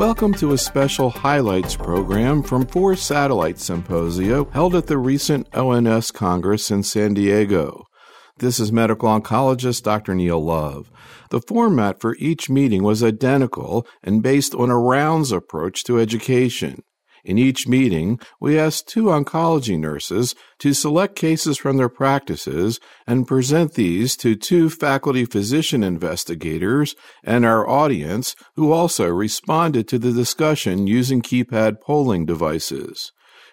Welcome to a special highlights program from four satellite symposia held at the recent ONS Congress in San Diego. This is medical oncologist Dr. Neil Love. The format for each meeting was identical and based on a rounds approach to education. In each meeting, we asked two oncology nurses to select cases from their practices and present these to two faculty physician investigators and our audience, who also responded to the discussion using keypad polling devices.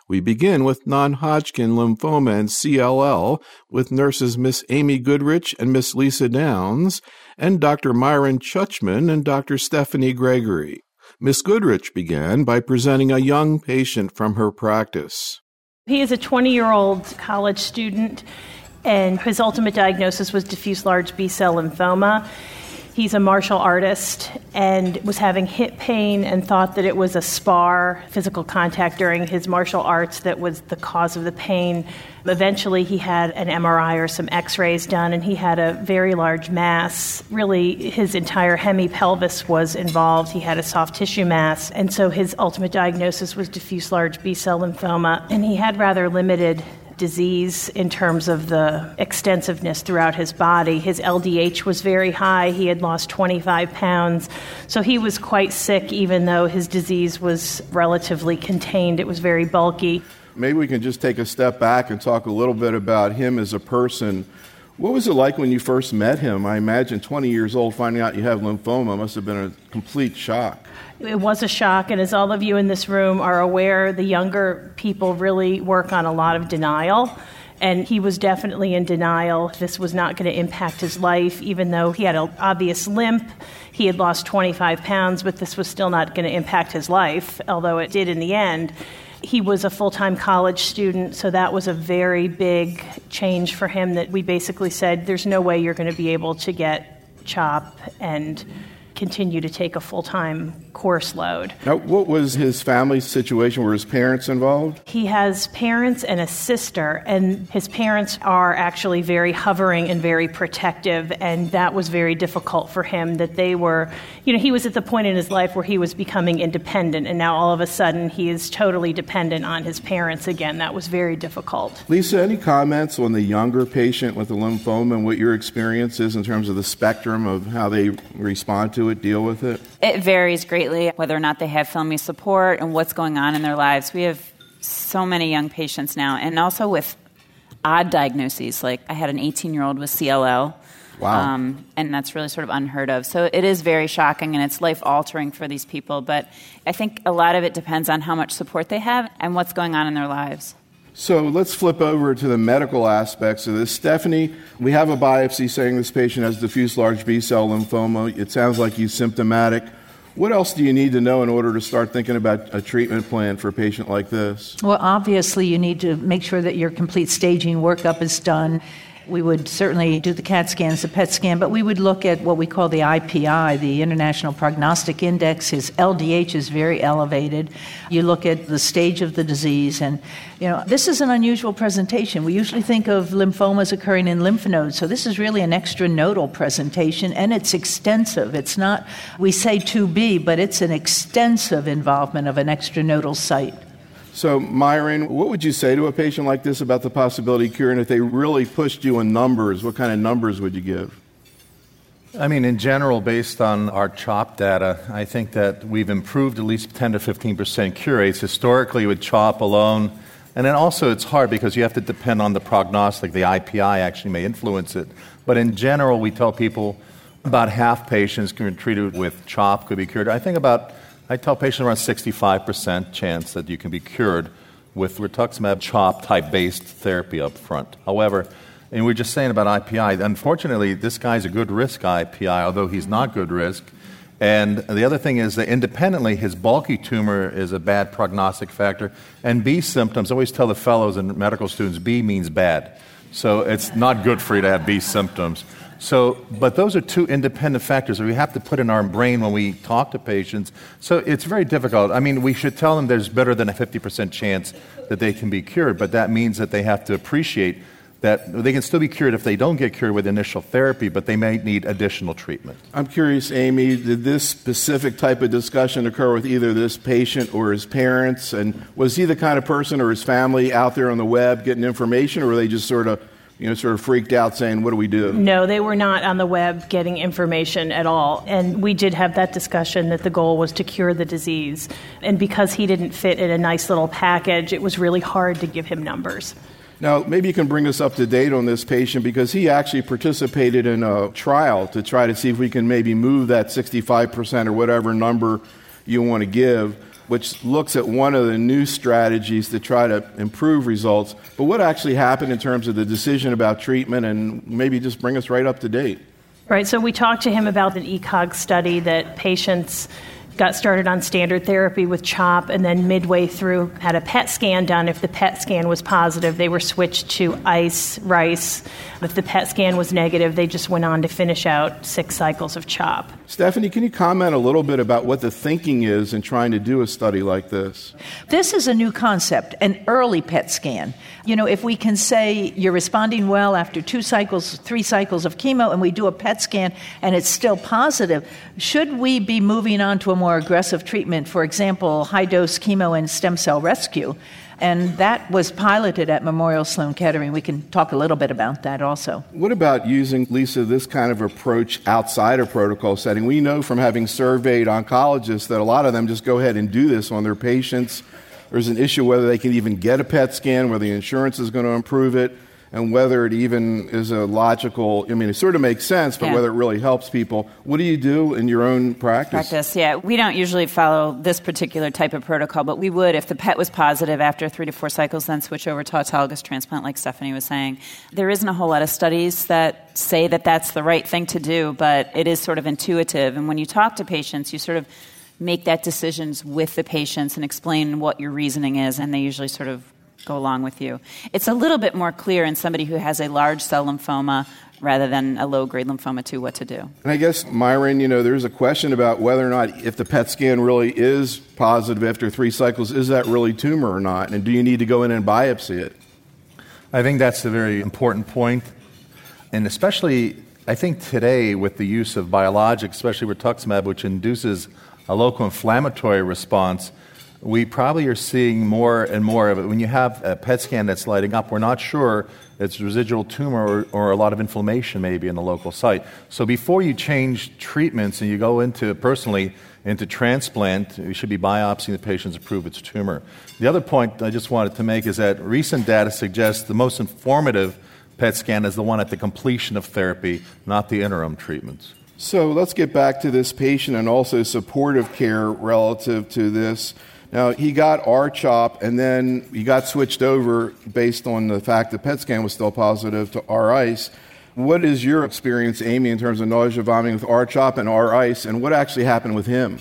We begin with non Hodgkin lymphoma and CLL with nurses Miss Amy Goodrich and Miss Lisa Downs, and Dr. Myron Czuczman and Dr. Stephanie Gregory. Miss Goodrich began by presenting a young patient from her practice. He is a 20 year old college student, and his ultimate diagnosis was diffuse large B cell lymphoma. He's a martial artist and was having hip pain and thought that it was a spar, physical contact during his martial arts, that was the cause of the pain. Eventually, he had an MRI or some x rays done, and he had a very large mass. Really, his entire hemipelvis was involved. He had a soft tissue mass, and so his ultimate diagnosis was diffuse large B cell lymphoma, and he had rather limited disease in terms of the extensiveness throughout his body. His LDH was very high. He had lost 25 pounds. So he was quite sick, even though his disease was relatively contained. It was very bulky. Maybe we can just take a step back and talk a little bit about him as a person. What was it like when you first met him? I imagine 20 years old, finding out you have lymphoma must have been a complete shock. It was a shock, and as all of you in this room are aware, the younger people really work on a lot of denial. And he was definitely in denial. This was not going to impact his life, even though he had an obvious limp. He had lost 25 pounds, but this was still not going to impact his life, although it did in the end. He was a full time college student, so that was a very big change for him that we basically said, there's no way you're going to be able to get CHOP and continue to take a full time course load. Now, what was his family situation? Were his parents involved? He has parents and a sister, and his parents are actually very hovering and very protective, and that was very difficult for him. That they were, you know, he was at the point in his life where he was becoming independent, and now all of a sudden he is totally dependent on his parents again. That was very difficult. Lisa, any comments on the younger patient with the lymphoma and what your experience is in terms of the spectrum of how they respond to it, deal with it? It varies greatly whether or not they have family support and what's going on in their lives. We have so many young patients now, and also with odd diagnoses. Like I had an 18 year old with CLL. Wow. Um, and that's really sort of unheard of. So it is very shocking and it's life altering for these people. But I think a lot of it depends on how much support they have and what's going on in their lives. So let's flip over to the medical aspects of this. Stephanie, we have a biopsy saying this patient has diffuse large B cell lymphoma. It sounds like he's symptomatic. What else do you need to know in order to start thinking about a treatment plan for a patient like this? Well, obviously, you need to make sure that your complete staging workup is done we would certainly do the CAT scans, the PET scan, but we would look at what we call the IPI, the International Prognostic Index. His LDH is very elevated. You look at the stage of the disease, and you know this is an unusual presentation. We usually think of lymphomas occurring in lymph nodes, so this is really an extranodal presentation, and it's extensive. It's not we say 2B, but it's an extensive involvement of an extranodal site. So, Myron, what would you say to a patient like this about the possibility of cure? And if they really pushed you in numbers? What kind of numbers would you give? I mean, in general, based on our CHOP data, I think that we've improved at least 10 to 15 percent cure rates historically with CHOP alone. And then also, it's hard because you have to depend on the prognostic. The IPI actually may influence it. But in general, we tell people about half patients can be treated with CHOP could be cured. I think about I tell patients around 65% chance that you can be cured with rituximab CHOP type based therapy up front. However, and we are just saying about IPI, unfortunately, this guy's a good risk IPI, although he's not good risk. And the other thing is that independently, his bulky tumor is a bad prognostic factor. And B symptoms, I always tell the fellows and medical students, B means bad. So it's not good for you to have B symptoms. So, but those are two independent factors that we have to put in our brain when we talk to patients. So it's very difficult. I mean, we should tell them there's better than a 50% chance that they can be cured, but that means that they have to appreciate that they can still be cured if they don't get cured with initial therapy, but they may need additional treatment. I'm curious, Amy, did this specific type of discussion occur with either this patient or his parents? And was he the kind of person or his family out there on the web getting information, or were they just sort of you know, sort of freaked out saying, What do we do? No, they were not on the web getting information at all. And we did have that discussion that the goal was to cure the disease. And because he didn't fit in a nice little package, it was really hard to give him numbers. Now, maybe you can bring us up to date on this patient because he actually participated in a trial to try to see if we can maybe move that 65% or whatever number you want to give, which looks at one of the new strategies to try to improve results. But what actually happened in terms of the decision about treatment and maybe just bring us right up to date? Right, so we talked to him about an ECOG study that patients got started on standard therapy with CHOP, and then midway through had a PET scan done. If the PET scan was positive, they were switched to ice, rice. If the PET scan was negative, they just went on to finish out six cycles of CHOP. Stephanie, can you comment a little bit about what the thinking is in trying to do a study like this? This is a new concept, an early PET scan. You know, if we can say you're responding well after two cycles, three cycles of chemo, and we do a PET scan and it's still positive, should we be moving on to a more aggressive treatment, for example, high dose chemo and stem cell rescue? And that was piloted at Memorial Sloan Kettering. We can talk a little bit about that also. What about using, Lisa, this kind of approach outside a protocol setting? We know from having surveyed oncologists that a lot of them just go ahead and do this on their patients. There's an issue whether they can even get a PET scan, whether the insurance is going to approve it and whether it even is a logical i mean it sort of makes sense but yeah. whether it really helps people. What do you do in your own practice? Practice yeah. We don't usually follow this particular type of protocol but we would if the pet was positive after three to four cycles then switch over to autologous transplant like stephanie was saying. There isn't a whole lot of studies that say that that's the right thing to do but it is sort of intuitive and when you talk to patients you sort of make that decisions with the patients and explain what your reasoning is and they usually sort of go along with you. It's a little bit more clear in somebody who has a large cell lymphoma rather than a low grade lymphoma to what to do. And I guess, Myron, you know, there's a question about whether or not if the PET scan really is positive after three cycles, is that really tumor or not? And do you need to go in and biopsy it? I think that's a very important point. And especially, I think today, with the use of biologics, especially rituximab, which induces a local inflammatory response, we probably are seeing more and more of it. When you have a PET scan that's lighting up, we're not sure it's residual tumor or, or, a lot of inflammation maybe in the local site. So before you change treatments and you go into personally into transplant, you should be biopsying the patients to prove it's tumor. The other point I just wanted to make is that recent data suggests the most informative PET scan is the one at the completion of therapy, not the interim treatments. So let's get back to this patient and also supportive care relative to this. Now, he got R-CHOP, and then he got switched over based on the fact that PET scan was still positive to R-ICE. What is your experience, Amy, in terms of nausea, vomiting with R-CHOP and R-ICE, and what actually happened with him?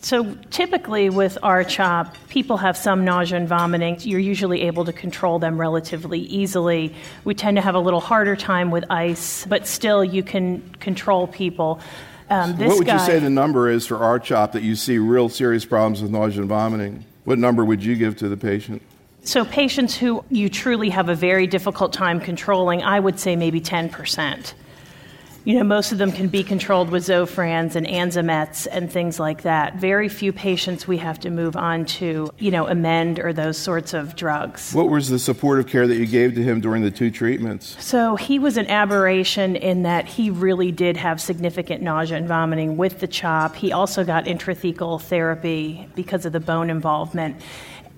So typically with R-CHOP, people have some nausea and vomiting. You're usually able to control them relatively easily. We tend to have a little harder time with ice, but still you can control people. Um, what would guy, you say the number is for R-CHOP that you see real serious problems with nausea and vomiting? What number would you give to the patient? So, patients who you truly have a very difficult time controlling, I would say maybe 10% you know, most of them can be controlled with Zofrans and Anzemets and things like that. Very few patients we have to move on to, you know, Emend or those sorts of drugs. What was the supportive care that you gave to him during the two treatments? So he was an aberration in that he really did have significant nausea and vomiting with the CHOP. He also got intrathecal therapy because of the bone involvement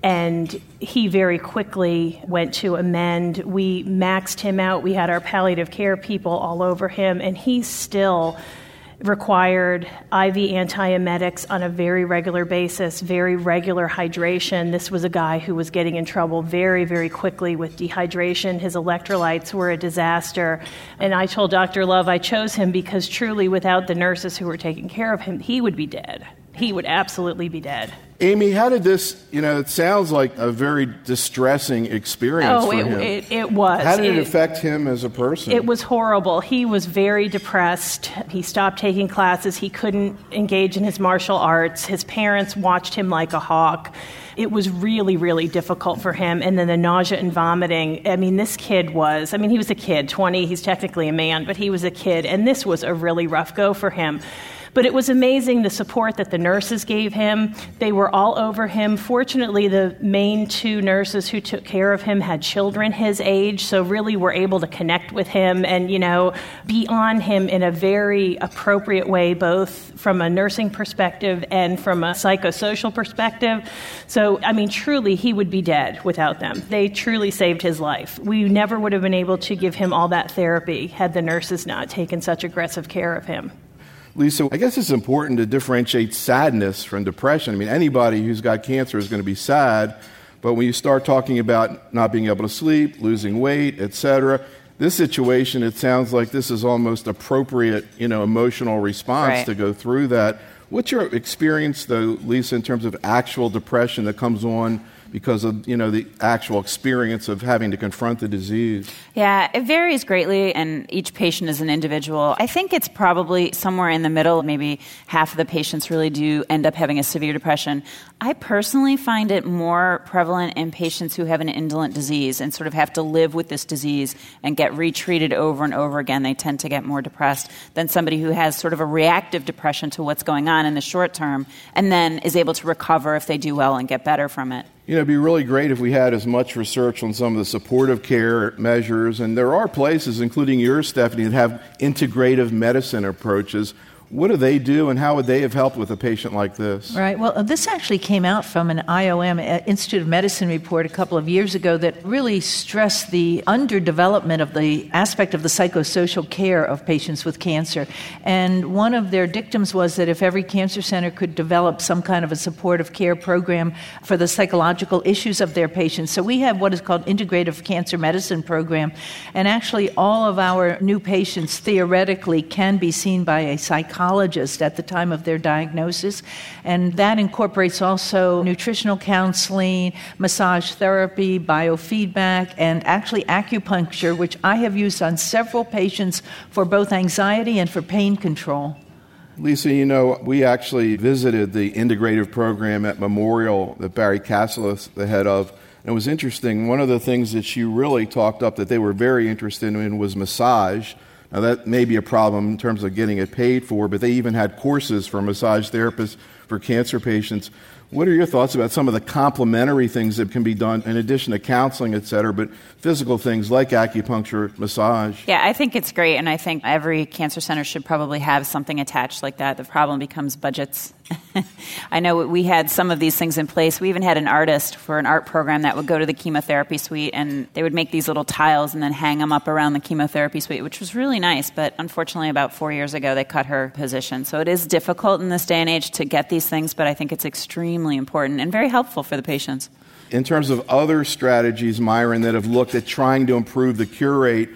and he very quickly went to Emend. We maxed him out. We had our palliative care people all over him, and he still required IV antiemetics on a very regular basis, very regular hydration. This was a guy who was getting in trouble very, very quickly with dehydration. His electrolytes were a disaster. And I told Dr. Love I chose him because truly, without the nurses who were taking care of him, he would be dead he would absolutely be dead. Amy, how did this, you know, it sounds like a very distressing experience oh, for it, him. It, it was. How did it, it, affect him as a person? It was horrible. He was very depressed. He stopped taking classes. He couldn't engage in his martial arts. His parents watched him like a hawk. It was really, really difficult for him. And then the nausea and vomiting. I mean, this kid was, I mean, he was a kid, 20. He's technically a man, but he was a kid. And this was a really rough go for him. But it was amazing the support that the nurses gave him. They were all over him. Fortunately, the main two nurses who took care of him had children his age, so really were able to connect with him and, you know, be on him in a very appropriate way, both from a nursing perspective and from a psychosocial perspective. So, I mean, truly, he would be dead without them. They truly saved his life. We never would have been able to give him all that therapy had the nurses not taken such aggressive care of him. Lisa, I guess it's important to differentiate sadness from depression. I mean, anybody who's got cancer is going to be sad, but when you start talking about not being able to sleep, losing weight, etc., this situation, it sounds like this is almost appropriate, you know, emotional response right. to go through that. What's your experience, though, Lisa, in terms of actual depression that comes on because of you know the actual experience of having to confront the disease. Yeah it varies greatly and each patient is an individual. I think it's probably somewhere in the middle maybe half of the patients really do end up having a severe depression i personally find it more prevalent in patients who have an indolent disease and sort of have to live with this disease and get retreated over and over again. They tend to get more depressed than somebody who has sort of a reactive depression to what's going on in the short term and then is able to recover if they do well and get better from it. You know, it'd be really great if we had as much research on some of the supportive care measures. And there are places, including yours, Stephanie, that have integrative medicine approaches what do they do, and how would they have helped with a patient like this? Right. Well, uh, this actually came out from an IOM, uh, Institute of Medicine report a couple of years ago that really stressed the underdevelopment of the aspect of the psychosocial care of patients with cancer. And one of their dictums was that if every cancer center could develop some kind of a supportive care program for the psychological issues of their patients. So we have what is called integrative cancer medicine program, and actually all of our new patients theoretically can be seen by a psychologist at the time of their diagnosis. And that incorporates also nutritional counseling, massage therapy, biofeedback, and actually acupuncture, which I have used on several patients for both anxiety and for pain control. Lisa, you know, we actually visited the integrative program at Memorial that Barrie Cassileth is the head of. And it was interesting. One of the things that she really talked up that they were very interested in was massage. Now, that may be a problem in terms of getting it paid for, but they even had courses for massage therapists for cancer patients. What are your thoughts about some of the complementary things that can be done in addition to counseling, et cetera, but physical things like acupuncture, massage? Yeah, I think it's great, and I think every cancer center should probably have something attached like that. The problem becomes budgets I know we had some of these things in place. We even had an artist for an art program that would go to the chemotherapy suite and they would make these little tiles and then hang them up around the chemotherapy suite, which was really nice. But unfortunately, about four years ago, they cut her position. So it is difficult in this day and age to get these things, but I think it's extremely important and very helpful for the patients. In terms of other strategies, Myron, that have looked at trying to improve the cure rate,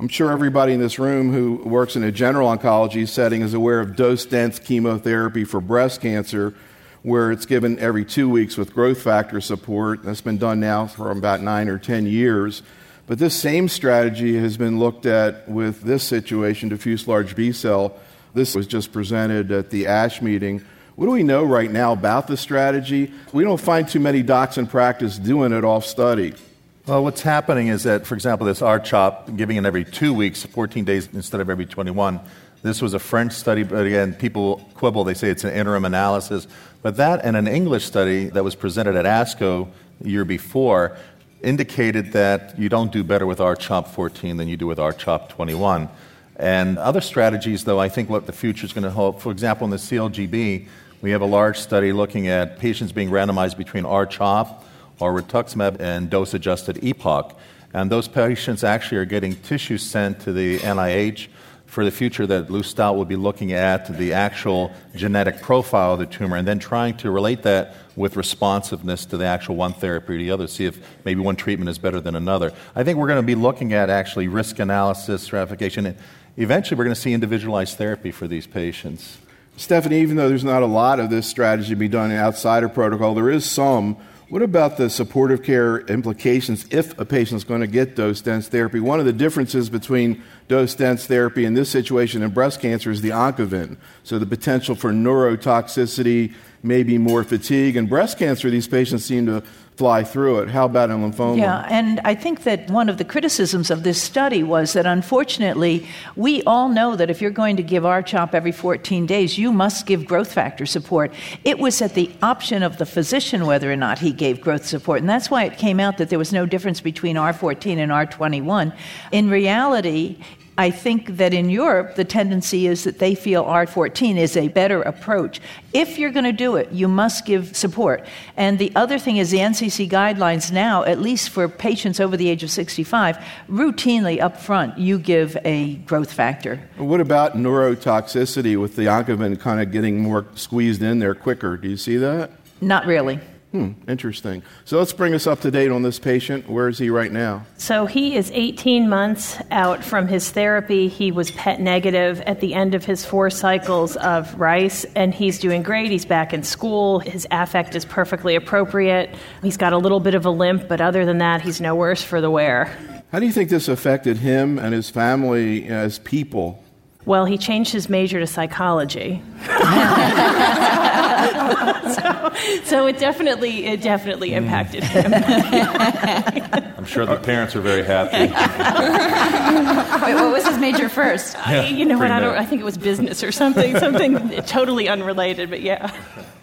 I'm sure everybody in this room who works in a general oncology setting is aware of dose dense chemotherapy for breast cancer, where it's given every two weeks with growth factor support. That's been done now for about nine or 10 years. But this same strategy has been looked at with this situation, diffuse large B cell. This was just presented at the ASH meeting. What do we know right now about the strategy? We don't find too many docs in practice doing it off study. Well, what's happening is that, for example, this R-CHOP, giving it every two weeks, 14 days instead of every 21, this was a French study, but again, people quibble. They say it's an interim analysis. But that and an English study that was presented at ASCO the year before indicated that you don't do better with R-CHOP 14 than you do with R-CHOP 21. And other strategies, though, I think what the future is going to hold. For example, in the CLGB, we have a large study looking at patients being randomized between R-CHOP or rituximab and dose adjusted EPOCH. And those patients actually are getting tissue sent to the NIH for the future that Lou Staudt will be looking at the actual genetic profile of the tumor and then trying to relate that with responsiveness to the actual one therapy or the other, see if maybe one treatment is better than another. I think we're going to be looking at actually risk analysis, stratification, and eventually we're going to see individualized therapy for these patients. Stephanie, even though there's not a lot of this strategy to be done outside of protocol, there is some. What about the supportive care implications if a patient is going to get dose dense therapy? One of the differences between dose dense therapy in this situation and breast cancer is the oncovin. So the potential for neurotoxicity, maybe more fatigue. In breast cancer, these patients seem to fly through it. How about in lymphoma? Yeah, and I think that one of the criticisms of this study was that unfortunately, we all know that if you're going to give R-CHOP every 14 days, you must give growth factor support. It was at the option of the physician whether or not he gave growth support, and that's why it came out that there was no difference between R14 and R21. In reality, I think that in Europe, the tendency is that they feel R14 is a better approach. If you're going to do it, you must give support. And the other thing is the NCC guidelines now, at least for patients over the age of 65, routinely up front, you give a growth factor. What about neurotoxicity with the oncovin kind of getting more squeezed in there quicker? Do you see that? Not really. Hmm, interesting. So let's bring us up to date on this patient. Where is he right now? So he is 18 months out from his therapy. He was PET negative at the end of his four cycles of rice, and he's doing great. He's back in school. His affect is perfectly appropriate. He's got a little bit of a limp, but other than that, he's no worse for the wear. How do you think this affected him and his family as people? Well, he changed his major to psychology. so, so, it definitely it definitely mm. impacted him. I'm sure the parents are very happy. Wait, what was his major first? Yeah, you know what? I don't. I think it was business or something, something totally unrelated. But yeah.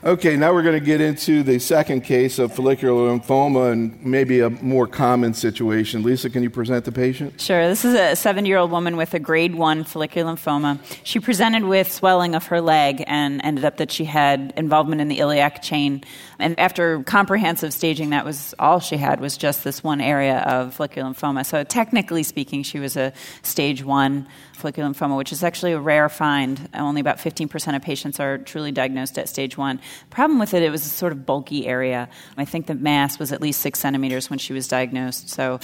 Okay, now we're going to get into the second case of follicular lymphoma and maybe a more common situation. Lisa, can you present the patient? Sure. This is a seven year old woman with a grade one follicular lymphoma. She presented with swelling of her leg and ended up that she had involvement in the iliac chain. And after comprehensive staging, that was all she had was just this one area of follicular lymphoma. So technically speaking, she was a stage one follicular lymphoma, which is actually a rare find. Only about 15% of patients are truly diagnosed at stage one. Problem with it, it was a sort of bulky area. I think the mass was at least six centimeters when she was diagnosed. So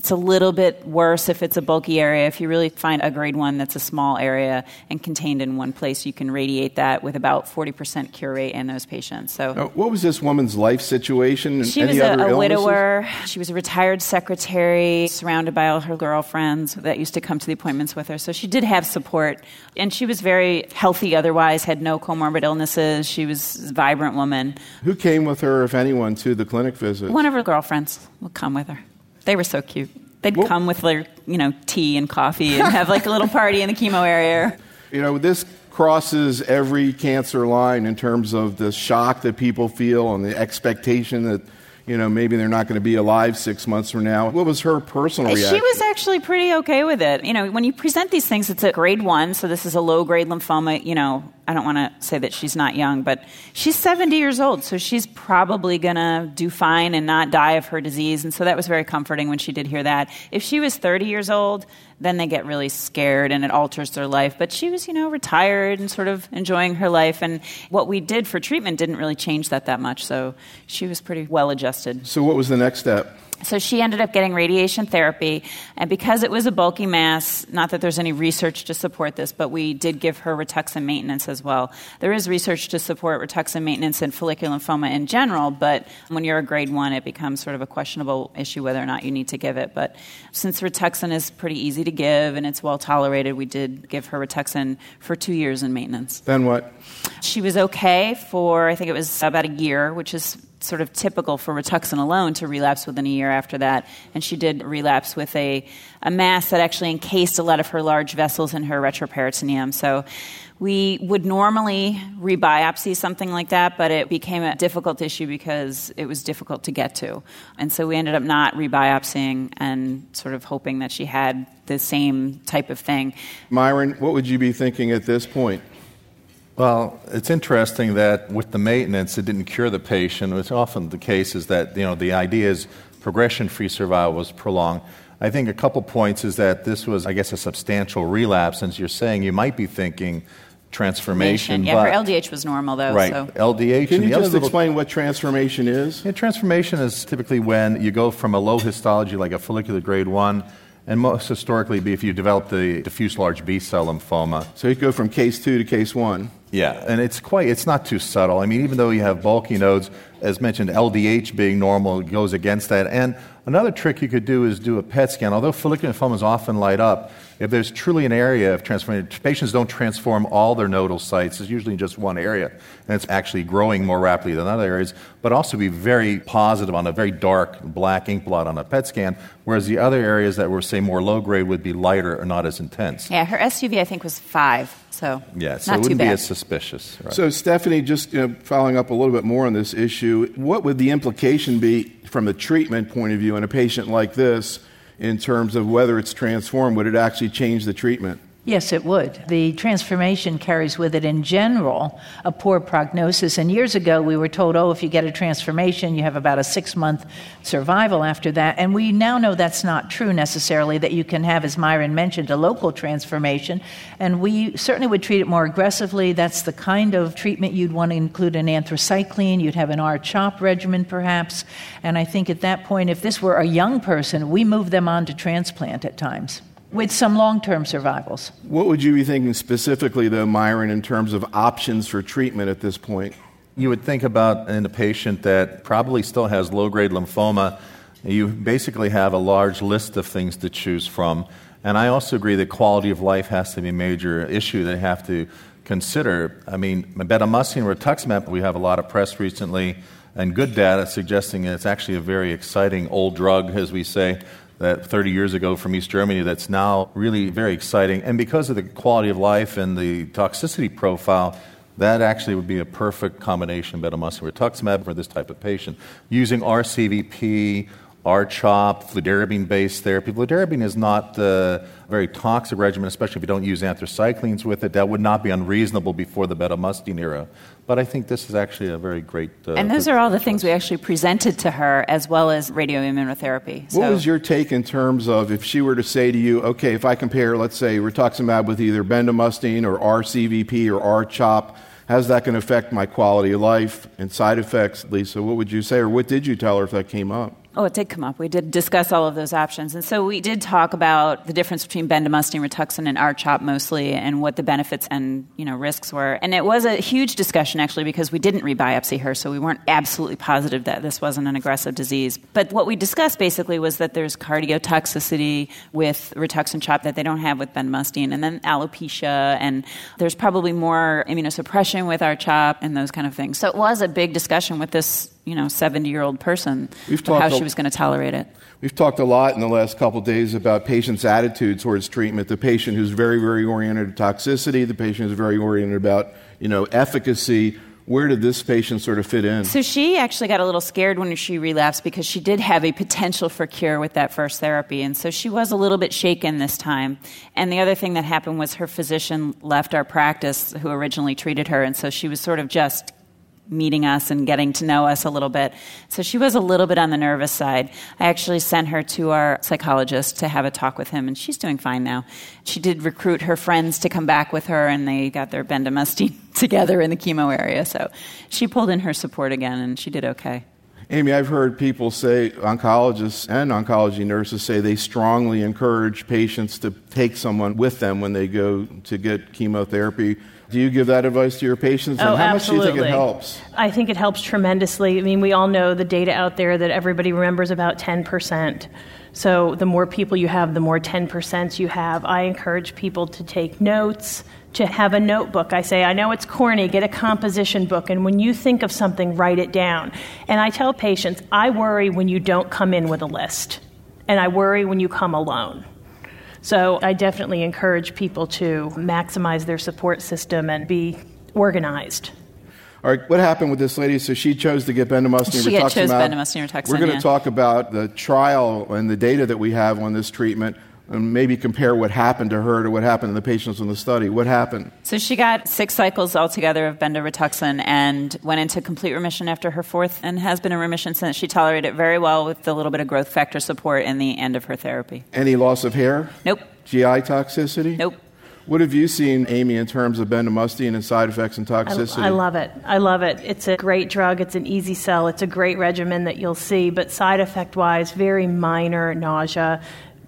it's a little bit worse if it's a bulky area. If you really find a grade one that's a small area and contained in one place, you can radiate that with about 40% cure rate in those patients. So, now, what was this woman's life situation? She was a, a widower. She was a retired secretary, surrounded by all her girlfriends that used to come to the appointments with her. So she did have support, and she was very healthy. Otherwise, had no comorbid illnesses. She was a vibrant woman. Who came with her, if anyone, to the clinic visit? One of her girlfriends would come with her. They were so cute. They'd well, come with their, you know, tea and coffee and have like a little party in the chemo area. You know, this crosses every cancer line in terms of the shock that people feel and the expectation that you know, maybe they're not going to be alive six months from now. What was her personal reaction? She was actually pretty okay with it. You know, when you present these things, it's a grade one, so this is a low grade lymphoma. You know, I don't want to say that she's not young, but she's 70 years old, so she's probably going to do fine and not die of her disease. And so that was very comforting when she did hear that. If she was 30 years old, then they get really scared and it alters their life. But she was, you know, retired and sort of enjoying her life. And what we did for treatment didn't really change that that much. So she was pretty well adjusted. So, what was the next step? So she ended up getting radiation therapy, and because it was a bulky mass, not that there's any research to support this, but we did give her Rituxan maintenance as well. There is research to support Rituxan maintenance in follicular lymphoma in general, but when you're a grade one, it becomes sort of a questionable issue whether or not you need to give it. But since Rituxan is pretty easy to give and it's well tolerated, we did give her Rituxan for two years in maintenance. Then what? She was okay for, I think it was about a year, which is sort of typical for Rituxan alone to relapse within a year after that. And she did relapse with a, a mass that actually encased a lot of her large vessels in her retroperitoneum. So we would normally rebiopsy something like that, but it became a difficult issue because it was difficult to get to. And so we ended up not rebiopsying and sort of hoping that she had the same type of thing. Myron, what would you be thinking at this point? Well, it's interesting that with the maintenance, it didn't cure the patient. It's often the case is that you know the idea is progression-free survival was prolonged. I think a couple points is that this was, I guess, a substantial relapse. Since you're saying you might be thinking transformation. Yeah, her LDH was normal though. Right, so. LDH. Can you just explain what transformation is? Yeah, transformation is typically when you go from a low histology like a follicular grade one and most historically be if you develop the diffuse large B cell lymphoma. So you go from case two to case one. Yeah, and it's quite, it's not too subtle. I mean, even though you have bulky nodes, as mentioned, LDH being normal goes against that. And another trick you could do is do a PET scan. Although follicular lymphomas often light up, if there's truly an area of transformation, patients don't transform all their nodal sites. It's usually just one area, and it's actually growing more rapidly than other areas, but also be very positive on a very dark black ink blot on a PET scan, whereas the other areas that were, say, more low grade would be lighter or not as intense. Yeah, her SUV, I think, was five. So yeah, so not it wouldn't too be bad. as suspicious. Right? So, Stephanie, just you know, following up a little bit more on this issue, what would the implication be from a treatment point of view in a patient like this in terms of whether it's transformed? Would it actually change the treatment? Yes, it would. The transformation carries with it, in general, a poor prognosis. And years ago, we were told, oh, if you get a transformation, you have about a six month survival after that. And we now know that's not true necessarily, that you can have, as Myron mentioned, a local transformation. And we certainly would treat it more aggressively. That's the kind of treatment you'd want to include an anthracycline. You'd have an R-CHOP regimen, perhaps. And I think at that point, if this were a young person, we move them on to transplant at times with some long term survivals. What would you be thinking specifically, though, Myron, in terms of options for treatment at this point? You would think about in a patient that probably still has low grade lymphoma, you basically have a large list of things to choose from. And I also agree that quality of life has to be a major issue that have to consider. I mean, bendamustine rituximab, we have a lot of press recently and good data suggesting it's actually a very exciting old drug, as we say, that 30 years ago from East Germany that's now really very exciting. And because of the quality of life and the toxicity profile, that actually would be a perfect combination, bendamustine rituximab, for this type of patient. Using RCVP, R-CHOP, fludarabine-based therapy. Fludarabine is not a very toxic regimen, especially if you don't use anthracyclines with it. That would not be unreasonable before the bendamustine era. But I think this is actually a very great. Uh, and those are all the choice. things we actually presented to her, as well as radioimmunotherapy. What was your take in terms of if she were to say to you, okay, if I compare, let's say, rituximab with either bendamustine or RCVP or R-CHOP, how's that going to affect my quality of life and side effects, Lisa? What would you say, or what did you tell her if that came up? Oh, it did come up. We did discuss all of those options. And so we did talk about the difference between bendamustine, rituxan, and R-CHOP mostly, and what the benefits and you know risks were. And it was a huge discussion actually because we didn't rebiopsy her, so we weren't absolutely positive that this wasn't an aggressive disease. But what we discussed basically was that there's cardiotoxicity with rituxan CHOP that they don't have with bendamustine, and then alopecia, and there's probably more immunosuppression with R-CHOP and those kind of things. So it was a big discussion with this you know 70 year old person We've how a- she was going to tolerate it. We've talked a lot in the last couple of days about patients' attitude towards treatment. The patient who's very, very oriented to toxicity, the patient who's very oriented about, you know, efficacy. Where did this patient sort of fit in? So she actually got a little scared when she relapsed because she did have a potential for cure with that first therapy. And so she was a little bit shaken this time. And the other thing that happened was her physician left our practice who originally treated her. And so she was sort of just meeting us and getting to know us a little bit. So she was a little bit on the nervous side. I actually sent her to our psychologist to have a talk with him, and she's doing fine now. She did recruit her friends to come back with her, and they got their bendamustine together in the chemo area. So she pulled in her support again, and she did okay. Amy, I've heard people say, oncologists and oncology nurses say they strongly encourage patients to take someone with them when they go to get chemotherapy. Do you give that advice to your patients? And Oh, how much do you think it helps? I think it helps tremendously. I mean, we all know the data out there that everybody remembers about 10%. So the more people you have, the more 10% you have. I encourage people to take notes, to have a notebook. I say, I know it's corny, get a composition book, and when you think of something, write it down. And I tell patients, I worry when you don't come in with a list, and I worry when you come alone. So I definitely encourage people to maximize their support system and be organized. All right, what happened with this lady? So she chose to get bendamustine She rituximab. chose bendamustine rituximab, We're going to yeah. talk about the trial and the data that we have on this treatment, and maybe compare what happened to her to what happened to the patients in the study. What happened? So she got six cycles altogether of bendamustine and went into complete remission after her fourth and has been in remission since. She tolerated it very well with a little bit of growth factor support in the end of her therapy. Any loss of hair? Nope. GI toxicity? Nope. What have you seen, Amy, in terms of bendamustine and side effects and I, toxicity? I love it. I love it. It's a great drug. It's an easy sell. It's a great regimen that you'll see, but side effect wise, very minor nausea,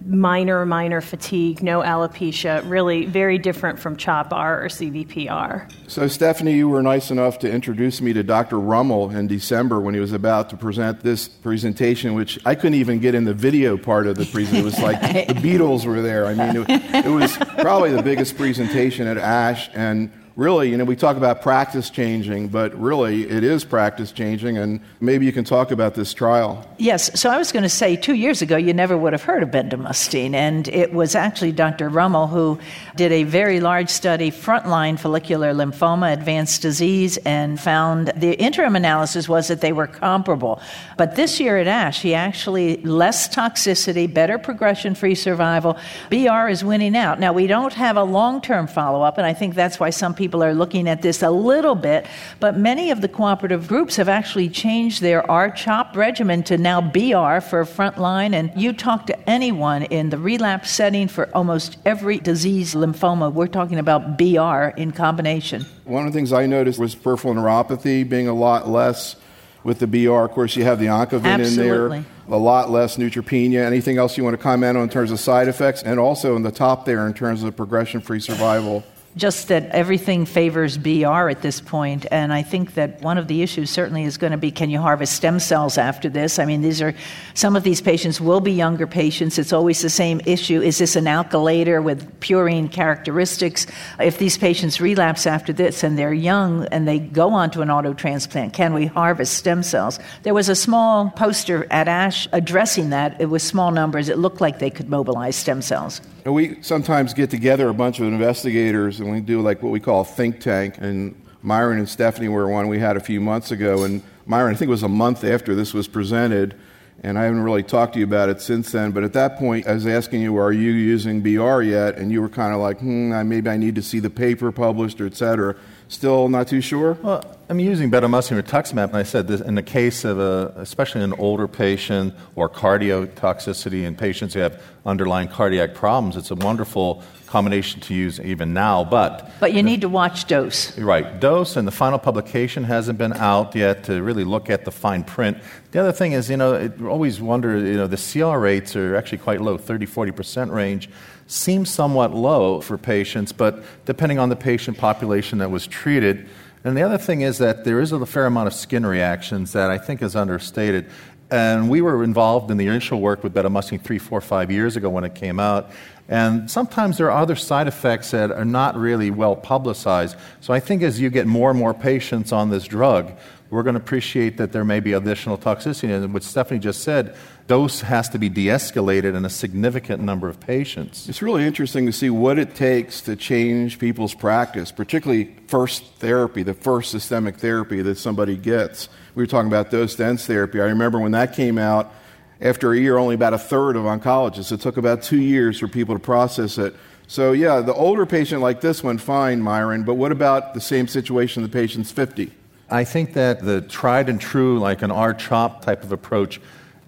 minor, minor fatigue, no alopecia, really very different from CHOP-R or CVPR. So, Stephanie, you were nice enough to introduce me to Dr. Rummel in December when he was about to present this presentation, which I couldn't even get in the video part of the presentation. It was like the Beatles were there. I mean, it, it was probably the biggest presentation at ASH, and really, you know, we talk about practice changing, but really it is practice changing, and maybe you can talk about this trial. Yes, so I was going to say two years ago you never would have heard of bendamustine, and it was actually Dr. Rummel who did a very large study, frontline follicular lymphoma, advanced disease, and found the interim analysis was that they were comparable. But this year at ASH, he actually less toxicity, better progression free survival. BR is winning out. Now, we don't have a long term follow up, and I think that's why some people are looking at this a little bit, but many of the cooperative groups have actually changed their R-CHOP regimen to now BR for frontline, and you talk to anyone in the relapse setting for almost every disease lymphoma, we're talking about BR in combination. One of the things I noticed was peripheral neuropathy being a lot less with the BR. Of course, you have the Oncovin Absolutely. in there, a lot less neutropenia. Anything else you want to comment on in terms of side effects? And also in the top there in terms of progression free survival just that everything favors BR at this. And I think that one of the issues certainly is going to be can you harvest stem cells after this? I mean, these are some of these patients will be younger patients. It's always the same issue. Is this an alkylator with purine characteristics? If these patients relapse after this and they're young and they go on to an auto transplant, can we harvest stem cells? There was a small poster at ASH addressing that. It was small numbers. It looked like they could mobilize stem cells. We sometimes get together a bunch of investigators and we do like what we call a think tank. And Myron and Stephanie were one we had a few months ago. And Myron, I think it was a month after this was presented, and I haven't really talked to you about it since then. But at that point, I was asking you, are you using BR yet? And you were kind of like, hmm, maybe I need to see the paper published or et cetera. Still not too sure? Well, I'm using bendamustine rituximab, and I said this in the case of a, especially an older patient or cardiotoxicity in patients who have underlying cardiac problems. It's a wonderful combination to use even now, but but you the, need to watch dose. Right, dose, and the final publication hasn't been out yet to really look at the fine print. The other thing is, you know, it, always wonder, you know, the CR rates are actually quite low, 30, 40 percent range seems somewhat low for patients, but depending on the patient population that was treated. And the other thing is that there is a fair amount of skin reactions that I think is understated. And we were involved in the initial work with bendamustine three, four, five years ago when it came out. And sometimes there are other side effects that are not really well publicized. So I think as you get more and more patients on this drug, we're going to appreciate that there may be additional toxicity. And what Stephanie just said, dose has to be de escalated in a significant number of patients. It's really interesting to see what it takes to change people's practice, particularly first therapy, the first systemic therapy that somebody gets. We were talking about dose dense therapy. I remember when that came out, after a year, only about a third of oncologists. It took about two years for people to process it. So, yeah, the older patient like this one, fine, Myron, but what about the same situation, the patient's 50? I think that the tried and true, like an R-CHOP type of approach,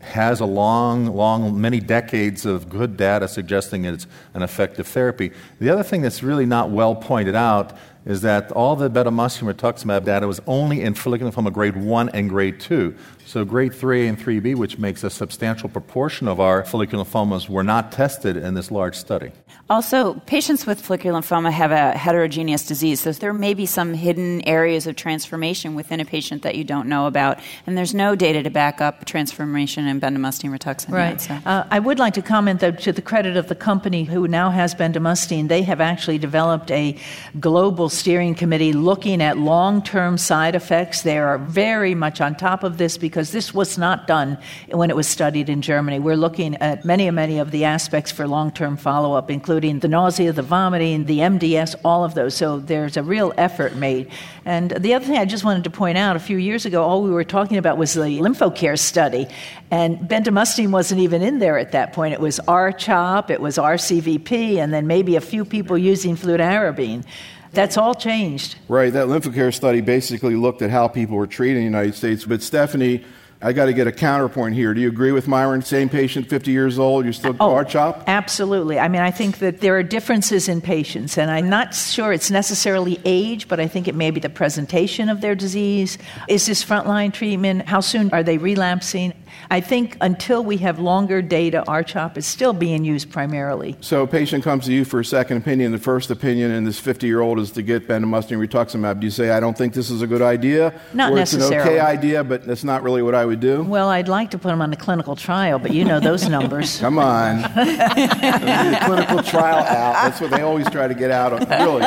has a long, long, many decades of good data suggesting it's an effective therapy. The other thing that's really not well pointed out is that all the bendamustine rituximab data was only in follicular lymphoma grade 1 and grade 2. So grade 3A and 3B, which makes a substantial proportion of our follicular lymphomas, were not tested in this large study. Also, patients with follicular lymphoma have a heterogeneous disease, so there may be some hidden areas of transformation within a patient that you don't know about, and there's no data to back up transformation in bendamustine rituximab. Right. So. Uh, I would like to comment that to the credit of the company who now has bendamustine, they have actually developed a global steering committee looking at long-term side effects. They are very much on top of this because this was not done when it was studied in Germany. We're looking at many, and many of the aspects for long-term follow-up, including including the nausea, the vomiting, the MDS, all of those. So there's a real effort made. And the other thing I just wanted to point out a few years ago, all we were talking about was the LymphoCare study. And bendamustine wasn't even in there at that point. It was R-CHOP, it was RCVP, and then maybe a few people using fludarabine. That's all changed. Right. That LymphoCare study basically looked at how people were treated in the United States. But Stephanie, I got to get a counterpoint here. Do you agree with Myron? Same patient, 50 years old, you're still oh, R-CHOP? Absolutely. I mean, I think that there are differences in patients, and I'm not sure it's necessarily age, but I think it may be the presentation of their disease. Is this frontline treatment? How soon are they relapsing? I think until we have longer data, R-CHOP is still being used primarily. So a patient comes to you for a second opinion. The first opinion in this 50-year-old is to get bendamustine rituximab. Do you say, I don't think this is a good idea? Not or necessarily. it's an okay idea, but that's not really what I would do? Well, I'd like to put them on a clinical trial, but you know those numbers. Come on. clinical trial out. That's what they always try to get out of. Really.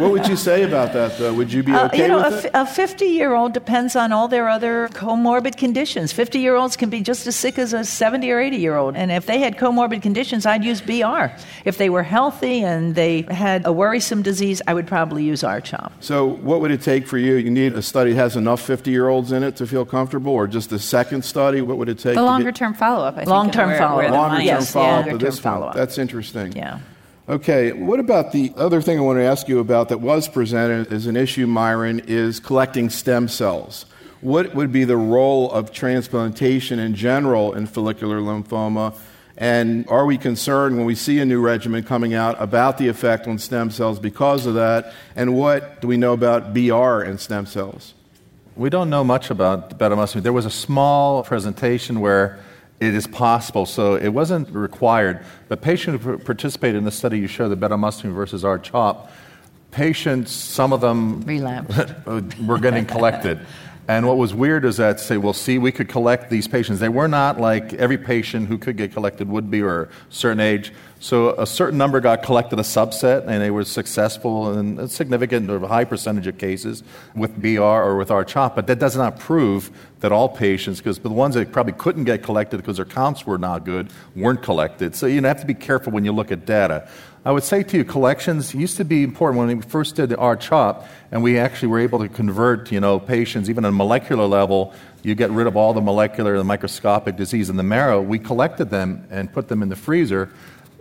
What would you say about that, though? Would you be okay uh, you know, with a, it? a 50 year old depends on all their other comorbid conditions. 50 year olds can be just as sick as a 70 or 80 year old. And if they had comorbid conditions, I'd use BR. If they were healthy and they had a worrisome disease, I would probably use R-CHOP. So, what would it take for you? You need a study that has enough 50 year olds in it to feel comfortable, or just a second study? What would it take? The to longer term follow up. Long-term follow-up. Longer term Yes, follow up longer this follow-up. That's interesting. Yeah. Okay, what about the other thing I want to ask you about that was presented as an issue, Myron, is collecting stem cells. What would be the role of transplantation in general in follicular lymphoma? And are we concerned when we see a new regimen coming out about the effect on stem cells because of that? And what do we know about BR and stem cells? We don't know much about bendamustine. There was a small presentation where it is possible, so it wasn't required. But patients who participated in the study, you showed the bendamustine versus R-CHOP. Patients, some of them Relapsed. were getting collected. And what was weird is that say, well, see, we could collect these patients. They were not like every patient who could get collected would be, or a certain age. So a certain number got collected, a subset, and they were successful in a significant or a high percentage of cases with BR or with R-CHOP. But that does not prove that all patients, because the ones that probably couldn't get collected because their counts were not good, weren't collected. So you have to be careful when you look at data. I would say to you, collections used to be important when we first did the R-CHOP, and we actually were able to convert, you know, patients even on a molecular level. You get rid of all the molecular and microscopic disease in the marrow. We collected them and put them in the freezer,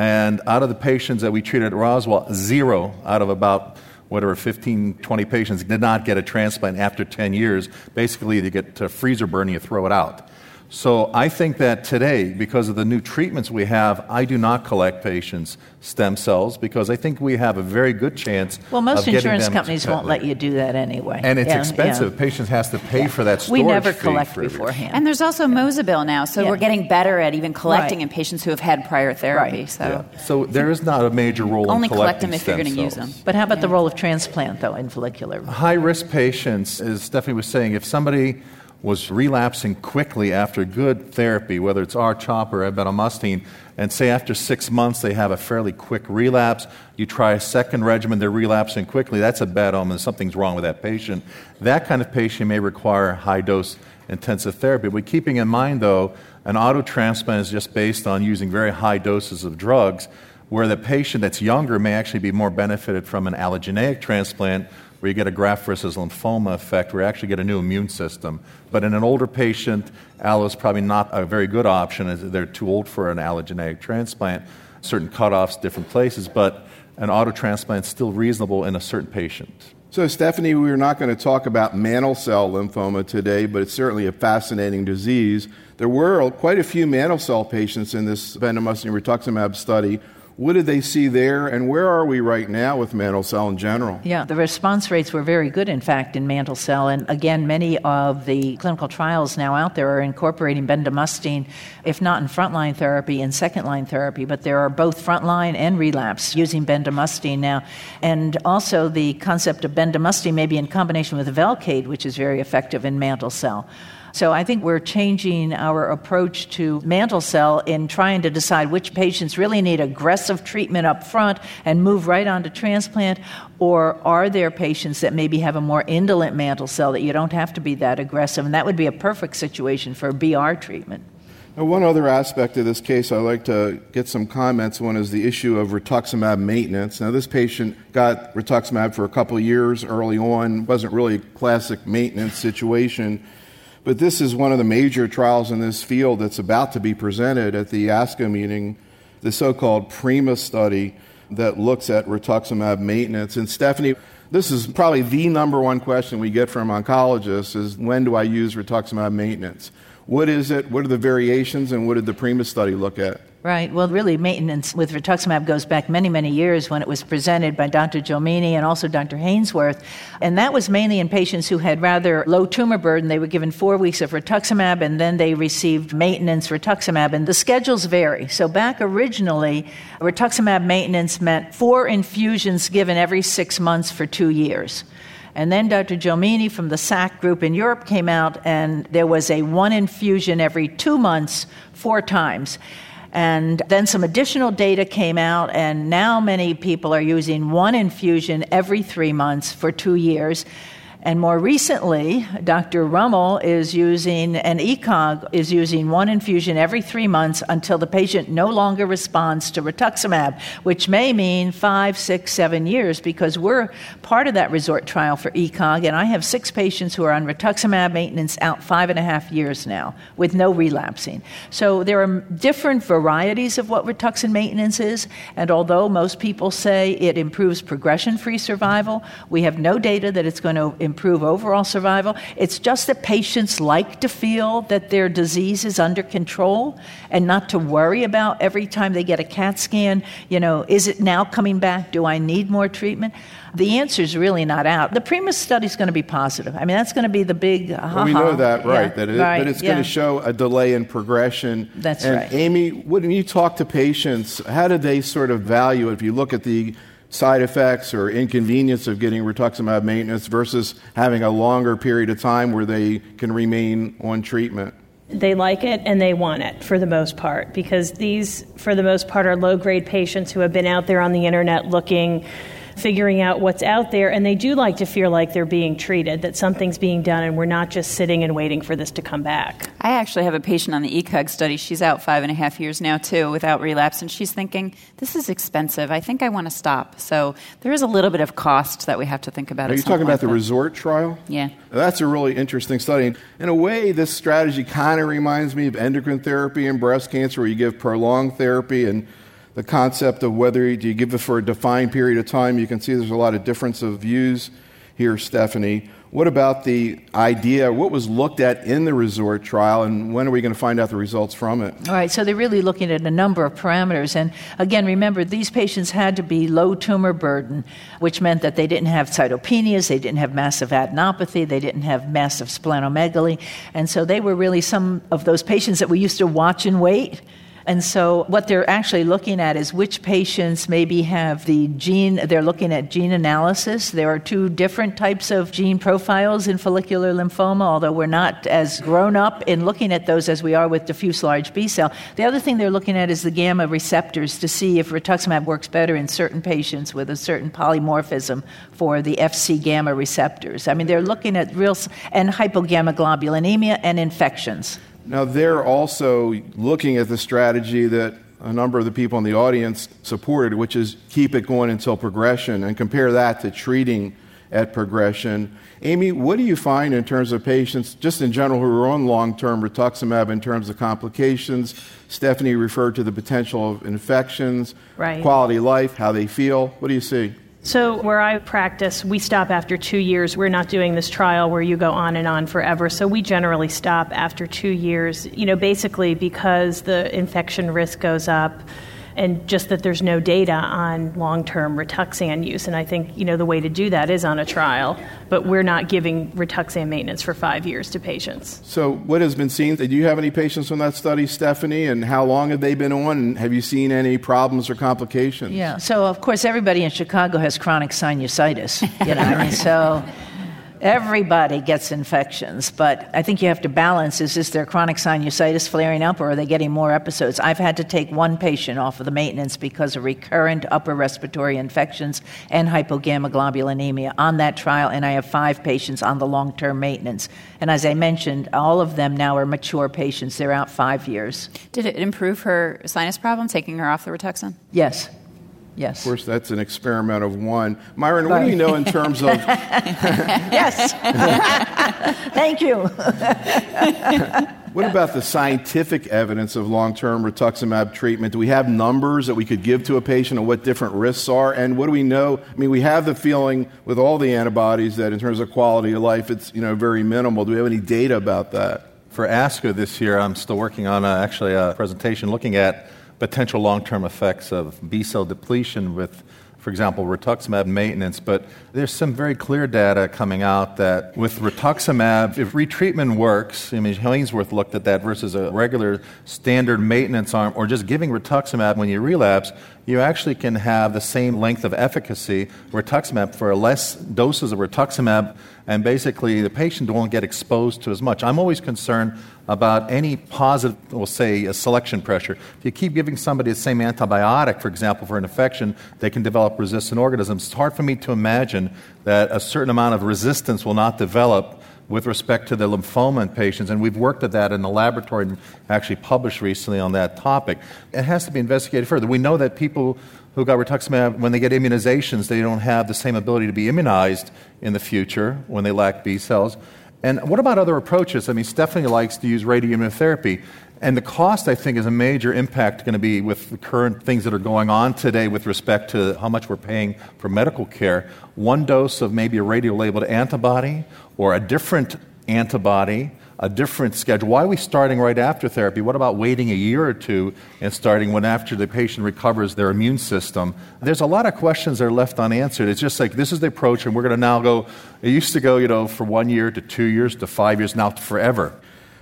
and out of the patients that we treated at Roswell, zero out of about whatever 15, 20 patients did not get a transplant after 10 years. Basically, you get freezer burn and you throw it out. So I think that today, because of the new treatments we have, I do not collect patients' stem cells because I think we have a very good chance. Well, most of getting insurance them companies won't let you do that anyway. And it's Yeah, expensive. yeah. Patients has to pay for that We never fee collect for- beforehand. And there's also Mozobil now, so Yeah. we're getting better at even collecting Right. in patients who have had prior therapy. Right. So Yeah. So there is not a major role in transit. only collect them if you're going to use them. but how about the role of transplant, though, in follicular? High risk patients, as Stephanie was saying, if somebody was relapsing quickly after good therapy, whether it's R-CHOP or abendamustine, and say after six months they have a fairly quick relapse, you try a second regimen, they're relapsing quickly, that's a bad omen. Something's wrong with that patient. That kind of patient may require high dose intensive therapy. But keeping in mind, though, an auto transplant is just based on using very high doses of drugs, where the patient that's younger may actually be more benefited from an allogeneic transplant where you get a graft versus lymphoma effect, where you actually get a new immune system. But in an older patient, allo is probably not a very good option as they're too old for an allogeneic transplant. Certain cutoffs, different places, but an auto transplant is still reasonable in a certain patient. So, Stephanie, we're not going to talk about mantle cell lymphoma today, but it's certainly a fascinating disease. There were quite a few mantle cell patients in this bendamustine rituximab study. What did they see there, and where are we right now with mantle cell in general? Yeah, the response rates were very good, in fact, in mantle cell. And again, many of the clinical trials now out there are incorporating bendamustine, if not in frontline therapy, in second line therapy. But there are both frontline and relapse using bendamustine now. And also the concept of bendamustine maybe in combination with Velcade, which is very effective in mantle cell. So I think we're changing our approach to mantle cell in trying to decide which patients really need aggressive treatment up front and move right on to transplant, or are there patients that maybe have a more indolent mantle cell that you don't have to be that aggressive? And that would be a perfect situation for BR treatment. Now, one other aspect of this case I'd like to get some comments on is the issue of rituximab maintenance. Now, this patient got rituximab for a couple years early on, wasn't really a classic maintenance situation. But this is one of the major trials in this field that's about to be presented at the ASCO meeting, the so called PRIMA study that looks at rituximab maintenance. And Stephanie, this is probably the number one question we get from oncologists is when do I use rituximab maintenance? What is it? What are the variations? And what did the PRIMA study look at? Right. Well, really, maintenance with rituximab goes back many, many years when it was presented by Dr. Ghielmini and also Dr. Hainsworth. And that was mainly in patients who had rather low tumor burden. They were given four weeks of rituximab and then they received maintenance rituximab. And the schedules vary. So back originally, rituximab maintenance meant four infusions given every six months for two years. And then Dr. Ghielmini from the SAKK group in Europe came out, and there was a one infusion every two months, four times. And then some additional data came out, and now many people are using one infusion every three months for two years. And more recently, Dr. Rummel is using an ECOG is using one infusion every three months until the patient no longer responds to rituximab, which may mean five, six, seven years because we're part of that resort trial for ECOG, and I have six patients who are on rituximab maintenance out five and a half years now with no relapsing. So there are different varieties of what rituximab maintenance is, and although most people say it improves progression-free survival, we have no data that it's going to improve overall survival. It's just that patients like to feel that their disease is under control and not to worry about every time they get a CAT scan, you know, is it now coming back? Do I need more treatment? The answer is really not out. The PRIMA study is going to be positive. I mean, that's going to be the big. Well, we know that, right? Yeah, that, it, right, that it's yeah. going to show a delay in progression. That's and right. Amy, when you talk to patients, how do they sort of value it? If you look at the side effects or inconvenience of getting rituximab maintenance versus having a longer period of time where they can remain on treatment? They like it and they want it for the most part because these, for the most part, are low grade patients who have been out there on the internet looking figuring out what's out there, and they do like to feel like they're being treated, that something's being done, and we're not just sitting and waiting for this to come back. I actually have a patient on the ECOG study. She's out five and a half years now, too, without relapse, and she's thinking, this is expensive. I think I want to stop. So there is a little bit of cost that we have to think about. Are you talking about point, the but- resort trial? Yeah. That's a really interesting study. In a way, this strategy kind of reminds me of endocrine therapy and breast cancer, where you give prolonged therapy and the concept of whether do you give it for a defined period of time. You can see there's a lot of difference of views here, Stephanie. What about the idea? What was looked at in the resort trial, and when are we going to find out the results from it? All right, so they're really looking at a number of parameters. And again, remember, these patients had to be low tumor burden, which meant that they didn't have cytopenias, they didn't have massive adenopathy, they didn't have massive splenomegaly. And so they were really some of those patients that we used to watch and wait. And so, what they're actually looking at is which patients maybe have the gene, they're looking at gene analysis. There are two different types of gene profiles in follicular lymphoma, although we're not as grown up in looking at those as we are with diffuse large B cell. The other thing they're looking at is the gamma receptors to see if rituximab works better in certain patients with a certain polymorphism for the FC gamma receptors. I mean, they're looking at real, and hypogammaglobulinemia and infections. Now, they're also looking at the strategy that a number of the people in the audience supported, which is keep it going until progression, and compare that to treating at progression. Amy, what do you find in terms of patients, just in general, who are on long term rituximab in terms of complications? Stephanie referred to the potential of infections, Right. quality of life, how they feel. What do you see? So, where I practice, we stop after two years. We're not doing this trial where you go on and on forever. So, we generally stop after two years, you know, basically because the infection risk goes up and just that there's no data on long term Rituxan use. And I think, you know, the way to do that is on a trial, but we're not giving Rituxan maintenance for five years to patients. So, what has been seen? Do you have any patients on that study, Stephanie? And how long have they been on? And have you seen any problems or complications? Yeah. So of course everybody in Chicago has chronic sinusitis. You know, I mean, so everybody gets infections, but I think you have to balance: is this their chronic sinusitis flaring up, or are they getting more episodes? I've had to take one patient off of the maintenance because of recurrent upper respiratory infections and hypogammaglobulinemia on that trial, and I have five patients on the long-term maintenance. And as I mentioned, all of them now are mature patients; they're out five years. Did it improve her sinus problem, taking her off the Rituxan? Yes. Yes. Of course, that's an experiment of one. Myron, what do you know in terms of Yes. Thank you. what about the scientific evidence of long-term rituximab treatment? Do we have numbers that we could give to a patient of what different risks are? And what do we know? I mean, we have the feeling with all the antibodies that in terms of quality of life, it's you know very minimal. Do we have any data about that? For ASCO this year, I'm still working on a, actually a presentation looking at potential long term effects of B cell depletion with for example, rituximab maintenance, but there's some very clear data coming out that with rituximab, if retreatment works, I mean, Hollingsworth looked at that versus a regular standard maintenance arm, or just giving rituximab when you relapse, you actually can have the same length of efficacy rituximab for less doses of rituximab, and basically the patient won't get exposed to as much. I'm always concerned about any positive, we'll say, a selection pressure. If you keep giving somebody the same antibiotic, for example, for an infection, they can develop resistant organisms. It's hard for me to imagine that a certain amount of resistance will not develop with respect to the lymphoma in patients, and we've worked at that in the laboratory and actually published recently on that topic. It has to be investigated further. We know that people who got rituximab, when they get immunizations, they don't have the same ability to be immunized in the future when they lack B cells. And what about other approaches? I mean, Stephanie likes to use radioimmunotherapy. And the cost, I think, is a major impact going to be with the current things that are going on today with respect to how much we're paying for medical care. One dose of maybe a radio labeled antibody or a different antibody a different schedule? Why are we starting right after therapy? What about waiting a year or two and starting when after the patient recovers their immune system? There's a lot of questions that are left unanswered. It's just like this is the approach, and we're going to now go. It used to go, you know, for one year to two years to five years, now forever.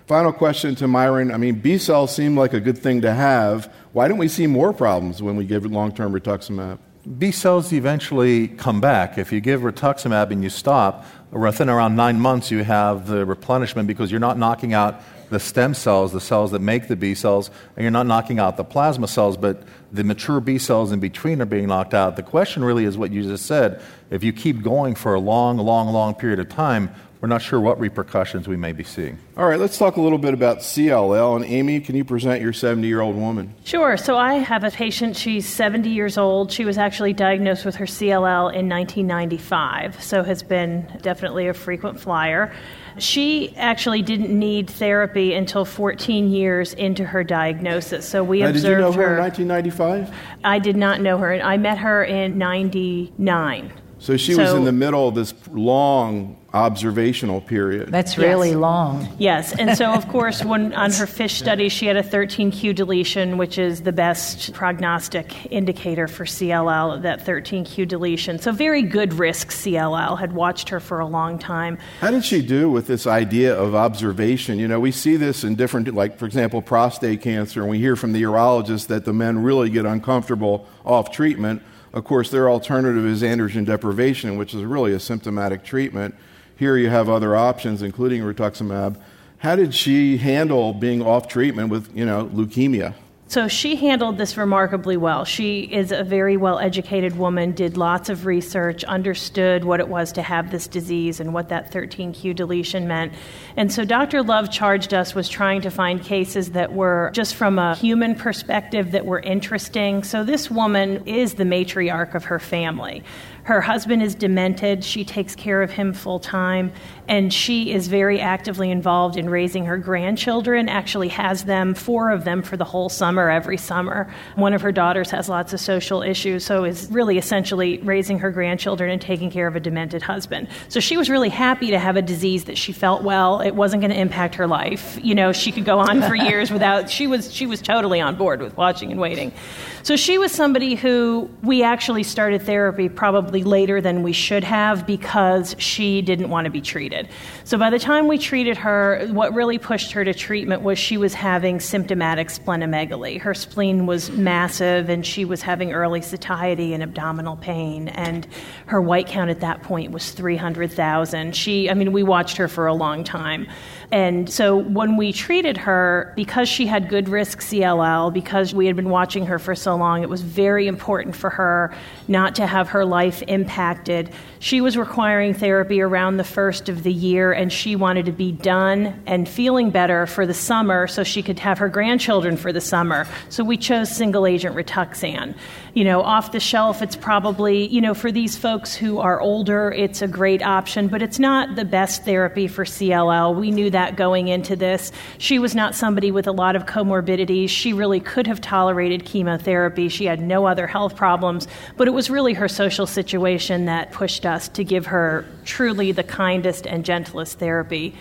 Final question to Myron. I mean, B cells seem like a good thing to have. Why don't we see more problems when we give long term rituximab? B cells eventually come back. If you give rituximab and you stop, within around nine months you have the replenishment because you're not knocking out the stem cells, the cells that make the B cells, and you're not knocking out the plasma cells, but the mature B cells in between are being knocked out. The question really is what you just said. If you keep going for a long, long, long period of time, we're not sure what repercussions we may be seeing. All right, let's talk a little bit about CLL. And Amy, can you present your 70 year old woman? Sure. So I have a patient, she's 70 years old. She was actually diagnosed with her CLL in 1995, so has been definitely a frequent flyer. She actually didn't need therapy until 14 years into her diagnosis. So we now, observed did you know her, her in 1995? I did not know her. I met her in 99. So she so, was in the middle of this long observational period. That's really yes. long. Yes, and so of course, when on her FISH study, she had a 13q deletion, which is the best prognostic indicator for CLL. That 13q deletion, so very good risk CLL. Had watched her for a long time. How did she do with this idea of observation? You know, we see this in different, like for example, prostate cancer, and we hear from the urologist that the men really get uncomfortable off treatment of course, their alternative is androgen deprivation, which is really a symptomatic treatment. Here you have other options, including rituximab. How did she handle being off treatment with, you know, leukemia? So she handled this remarkably well. She is a very well educated woman, did lots of research, understood what it was to have this disease and what that 13q deletion meant. And so Dr. Love charged us was trying to find cases that were just from a human perspective that were interesting. So this woman is the matriarch of her family. Her husband is demented. She takes care of him full time, and she is very actively involved in raising her grandchildren, actually, has them, four of them, for the whole summer, every summer. One of her daughters has lots of social issues, so is really essentially raising her grandchildren and taking care of a demented husband. So she was really happy to have a disease that she felt well, it wasn't going to impact her life. You know, she could go on for years without, she was, she was totally on board with watching and waiting. So she was somebody who we actually started therapy probably later than we should have because she didn't want to be treated. So by the time we treated her, what really pushed her to treatment was she was having symptomatic splenomegaly. Her spleen was massive and she was having early satiety and abdominal pain and her white count at that point was 300,000. She I mean we watched her for a long time. And so when we treated her, because she had good risk CLL, because we had been watching her for so long, it was very important for her not to have her life impacted. She was requiring therapy around the first of the year, and she wanted to be done and feeling better for the summer so she could have her grandchildren for the summer. So we chose single agent Rituxan. You know, off the shelf, it's probably, you know, for these folks who are older, it's a great option, but it's not the best therapy for CLL. We knew that going into this. She was not somebody with a lot of comorbidities. She really could have tolerated chemotherapy. She had no other health problems, but it was really her social situation that pushed us to give her truly the kindest and gentlest therapy.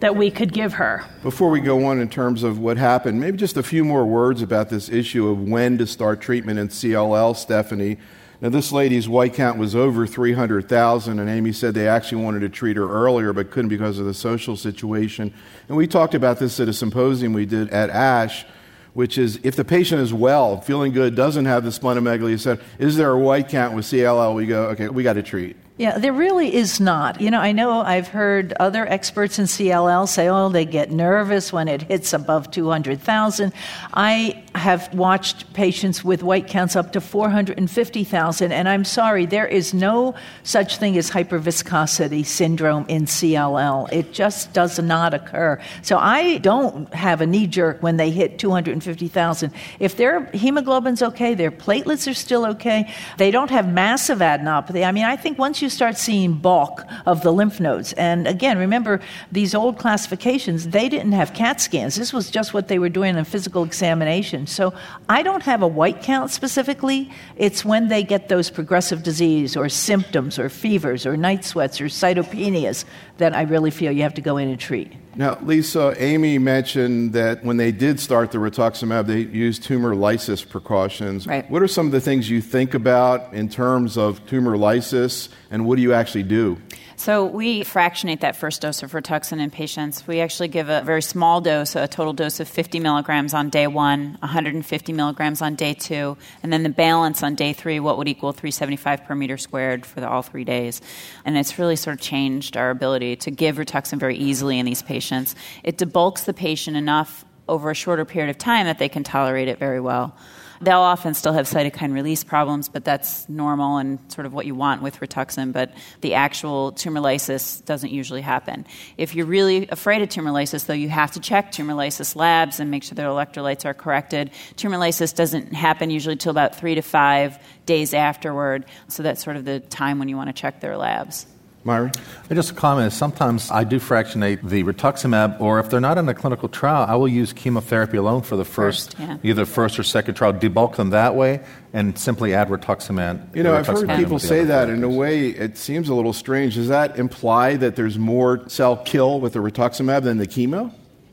that we could give her. Before we go on in terms of what happened, maybe just a few more words about this issue of when to start treatment in CLL, Stephanie. Now, this lady's white count was over 300,000, and Amy said they actually wanted to treat her earlier but couldn't because of the social situation. And we talked about this at a symposium we did at ASH, which is if the patient is well, feeling good, doesn't have the splenomegaly, said, is there a white count with CLL? We go, okay, we got to treat. Yeah, there really is not. You know, I know I've heard other experts in CLL say, oh, they get nervous when it hits above 200,000. I have watched patients with white counts up to 450,000, and I'm sorry, there is no such thing as hyperviscosity syndrome in CLL. It just does not occur. So I don't have a knee jerk when they hit 250,000. If their hemoglobin's okay, their platelets are still okay, they don't have massive adenopathy. I mean, I think once you start seeing bulk of the lymph nodes. And again, remember, these old classifications, they didn't have CAT scans. This was just what they were doing in physical examination. So I don't have a white count specifically. It's when they get those progressive disease or symptoms or fevers or night sweats or cytopenias that I really feel you have to go in and treat. Now, Lisa, Amy mentioned that when they did start the rituximab, they used tumor lysis precautions. Right. What are some of the things you think about in terms of tumor lysis, and what do you actually do? So we fractionate that first dose of Rituxan in patients. We actually give a very small dose, a total dose of 50 milligrams on day one, 150 milligrams on day two, and then the balance on day three, what would equal 375 per meter squared for the, all three days. And it's really sort of changed our ability to give Rituxan very easily in these patients. It debulks the patient enough over a shorter period of time that they can tolerate it very well. They'll often still have cytokine release problems, but that's normal and sort of what you want with Rituxan. But the actual tumor lysis doesn't usually happen. If you're really afraid of tumor lysis, though, you have to check tumor lysis labs and make sure their electrolytes are corrected. Tumor lysis doesn't happen usually till about three to five days afterward, so that's sort of the time when you want to check their labs. Myron? Uh, just a comment. is Sometimes I do fractionate the rituximab, or if they're not in a clinical trial, I will use chemotherapy alone for the first, First, yeah. either first or second trial, debulk them that way, and simply add rituximab. You know, I've heard people say other that. In a way, it seems a little strange. Does that imply that there's more cell kill with the rituximab than the chemo?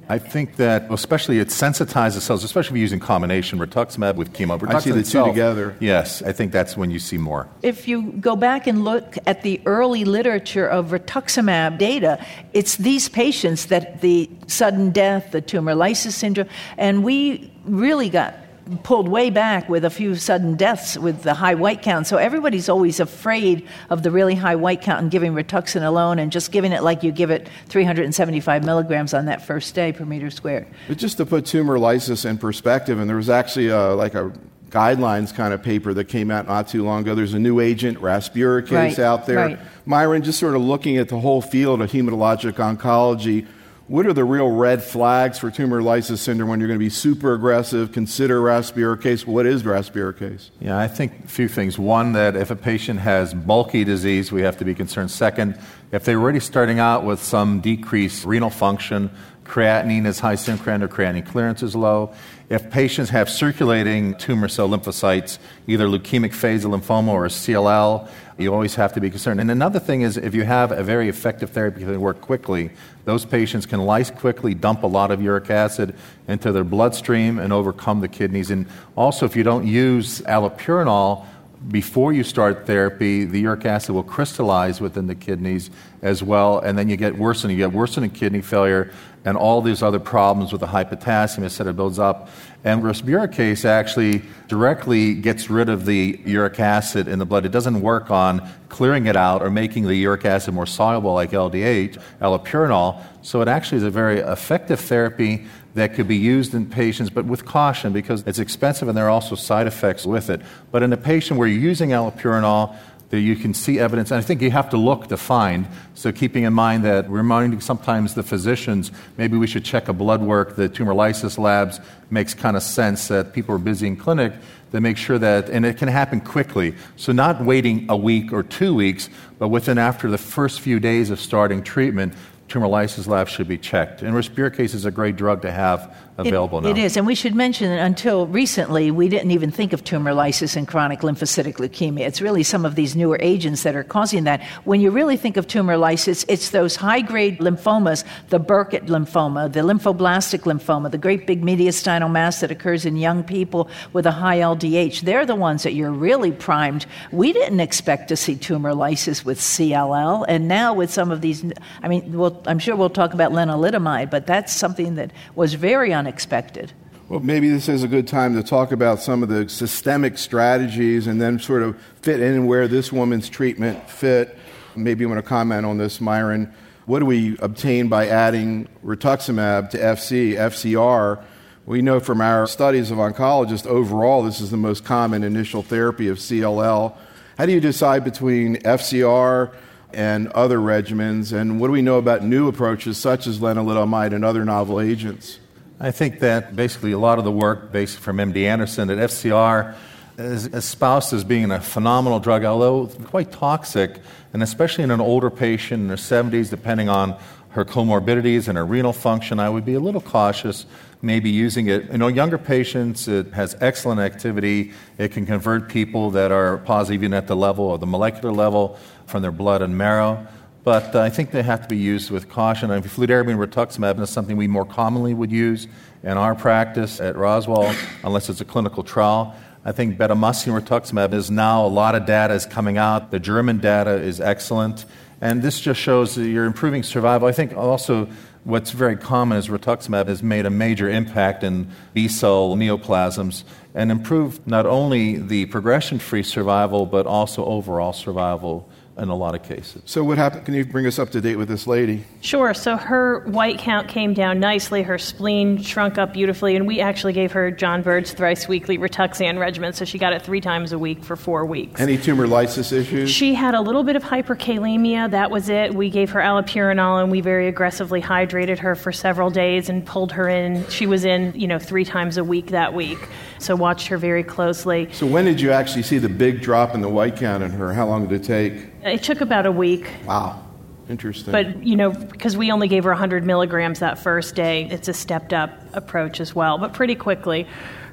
I think that, especially, it sensitizes cells, especially if you're using combination rituximab with chemo. Rituximab I see the two together. Yes, I think that's when you see more. If you go back and look at the early literature of rituximab data, it's these patients that the sudden death, the tumor lysis syndrome, and we really got pulled way back with a few sudden deaths with the high white count. So everybody's always afraid of the really high white count and giving Rituxan alone and just giving it like you give it 375 milligrams on that first day per meter squared. But just to put tumor lysis in perspective, and there was actually a, like a guidelines kind of paper that came out not too long ago. There's a new agent, Rasburicase, Right, out there. right. Myron, just sort of looking at the whole field of hematologic oncology, what are the real red flags for tumor lysis syndrome when you're going to be super aggressive? Consider Rasburicase. What is Rasburicase? Yeah, I think a few things. One, that if a patient has bulky disease, we have to be concerned. Second, if they're already starting out with some decreased renal function, creatinine is high, creatinine or creatinine clearance is low. If patients have circulating tumor cell lymphocytes, either leukemic phase of lymphoma or CLL, you always have to be concerned. And another thing is if you have a very effective therapy that can work quickly, those patients can quickly, dump a lot of uric acid into their bloodstream and overcome the kidneys. And also, if you don't use allopurinol, before you start therapy, the uric acid will crystallize within the kidneys as well, and then you get worsening. You get worsening kidney failure and all these other problems with the high potassium, et cetera, builds up. And Rasburicase actually directly gets rid of the uric acid in the blood. It doesn't work on clearing it out or making the uric acid more soluble like LDH, allopurinol. So it actually is a very effective therapy that could be used in patients, but with caution because it's expensive and there are also side effects with it. But in a patient where you're using allopurinol, that you can see evidence, and I think you have to look to find. So, keeping in mind that reminding sometimes the physicians, maybe we should check a blood work, the tumor lysis labs makes kind of sense that people are busy in clinic to make sure that, and it can happen quickly. So, not waiting a week or two weeks, but within after the first few days of starting treatment, tumor lysis labs should be checked. And rasburicase is a great drug to have available it, now. It is, and we should mention that until recently, we didn't even think of tumor lysis in chronic lymphocytic leukemia. It's really some of these newer agents that are causing that. When you really think of tumor lysis, it's those high grade lymphomas, the Burkitt lymphoma, the lymphoblastic lymphoma, the great big mediastinal mass that occurs in young people with a high LDH. They're the ones that you're really primed. We didn't expect to see tumor lysis with CLL, and now with some of these, I mean, we'll, I'm sure we'll talk about lenalidomide, but that's something that was very unexpected. Well, maybe this is a good time to talk about some of the systemic strategies and then sort of fit in where this woman's treatment fit. Maybe you want to comment on this, Myron. What do we obtain by adding rituximab to FC, FCR? We know from our studies of oncologists overall, this is the most common initial therapy of CLL. How do you decide between FCR and other regimens? And what do we know about new approaches such as lenalidomide and other novel agents? I think that basically a lot of the work based from MD Anderson at FCR is espoused as being a phenomenal drug, although quite toxic, and especially in an older patient in her 70s, depending on her comorbidities and her renal function, I would be a little cautious maybe using it. You know, younger patients, it has excellent activity. It can convert people that are positive even at the level or the molecular level from their blood and marrow but uh, I think they have to be used with caution. And fludarabine rituximab is something we more commonly would use in our practice at Roswell, unless it's a clinical trial. I think bendamustine rituximab is now a lot of data is coming out. The German data is excellent, and this just shows that you're improving survival. I think also what's very common is rituximab has made a major impact in B cell neoplasms and improved not only the progression free survival but also overall survival in a lot of cases. So, what happened? Can you bring us up to date with this lady? Sure. So, her white count came down nicely. Her spleen shrunk up beautifully, and we actually gave her John Byrd's thrice weekly Rituxan regimen. So, she got it three times a week for four weeks. Any tumor lysis issues? She had a little bit of hyperkalemia. That was it. We gave her allopurinol, and we very aggressively hydrated her for several days and pulled her in. She was in, you know, three times a week that week. So, watched her very closely. So, when did you actually see the big drop in the white count in her? How long did it take? It took about a week. Wow. Interesting. But, you know, because we only gave her 100 milligrams that first day, it's a stepped up approach as well. But pretty quickly,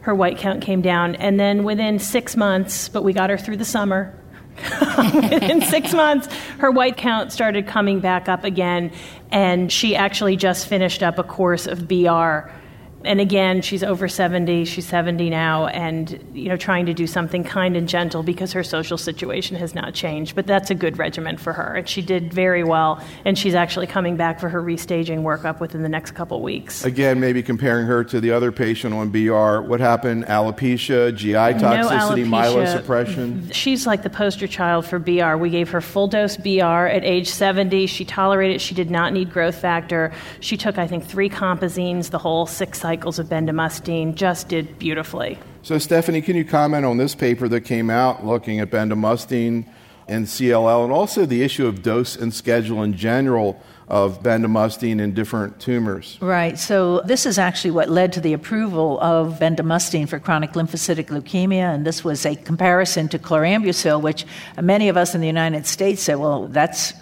her white count came down. And then within six months, but we got her through the summer, within six months, her white count started coming back up again. And she actually just finished up a course of BR and again, she's over 70, she's 70 now, and you know, trying to do something kind and gentle because her social situation has not changed. But that's a good regimen for her, and she did very well. And she's actually coming back for her restaging workup within the next couple weeks. Again, maybe comparing her to the other patient on BR. What happened? Alopecia, GI toxicity, no myelosuppression. She's like the poster child for BR. We gave her full dose BR at age 70. She tolerated. She did not need growth factor. She took, I think, three compazines, the whole six cycles cycles of bendamustine just did beautifully. So, Stephanie, can you comment on this paper that came out looking at bendamustine and CLL and also the issue of dose and schedule in general of bendamustine in different tumors. Right. So this is actually what led to the approval of bendamustine for chronic lymphocytic leukemia, and this was a comparison to chlorambucil, which many of us in the United States said, well, that's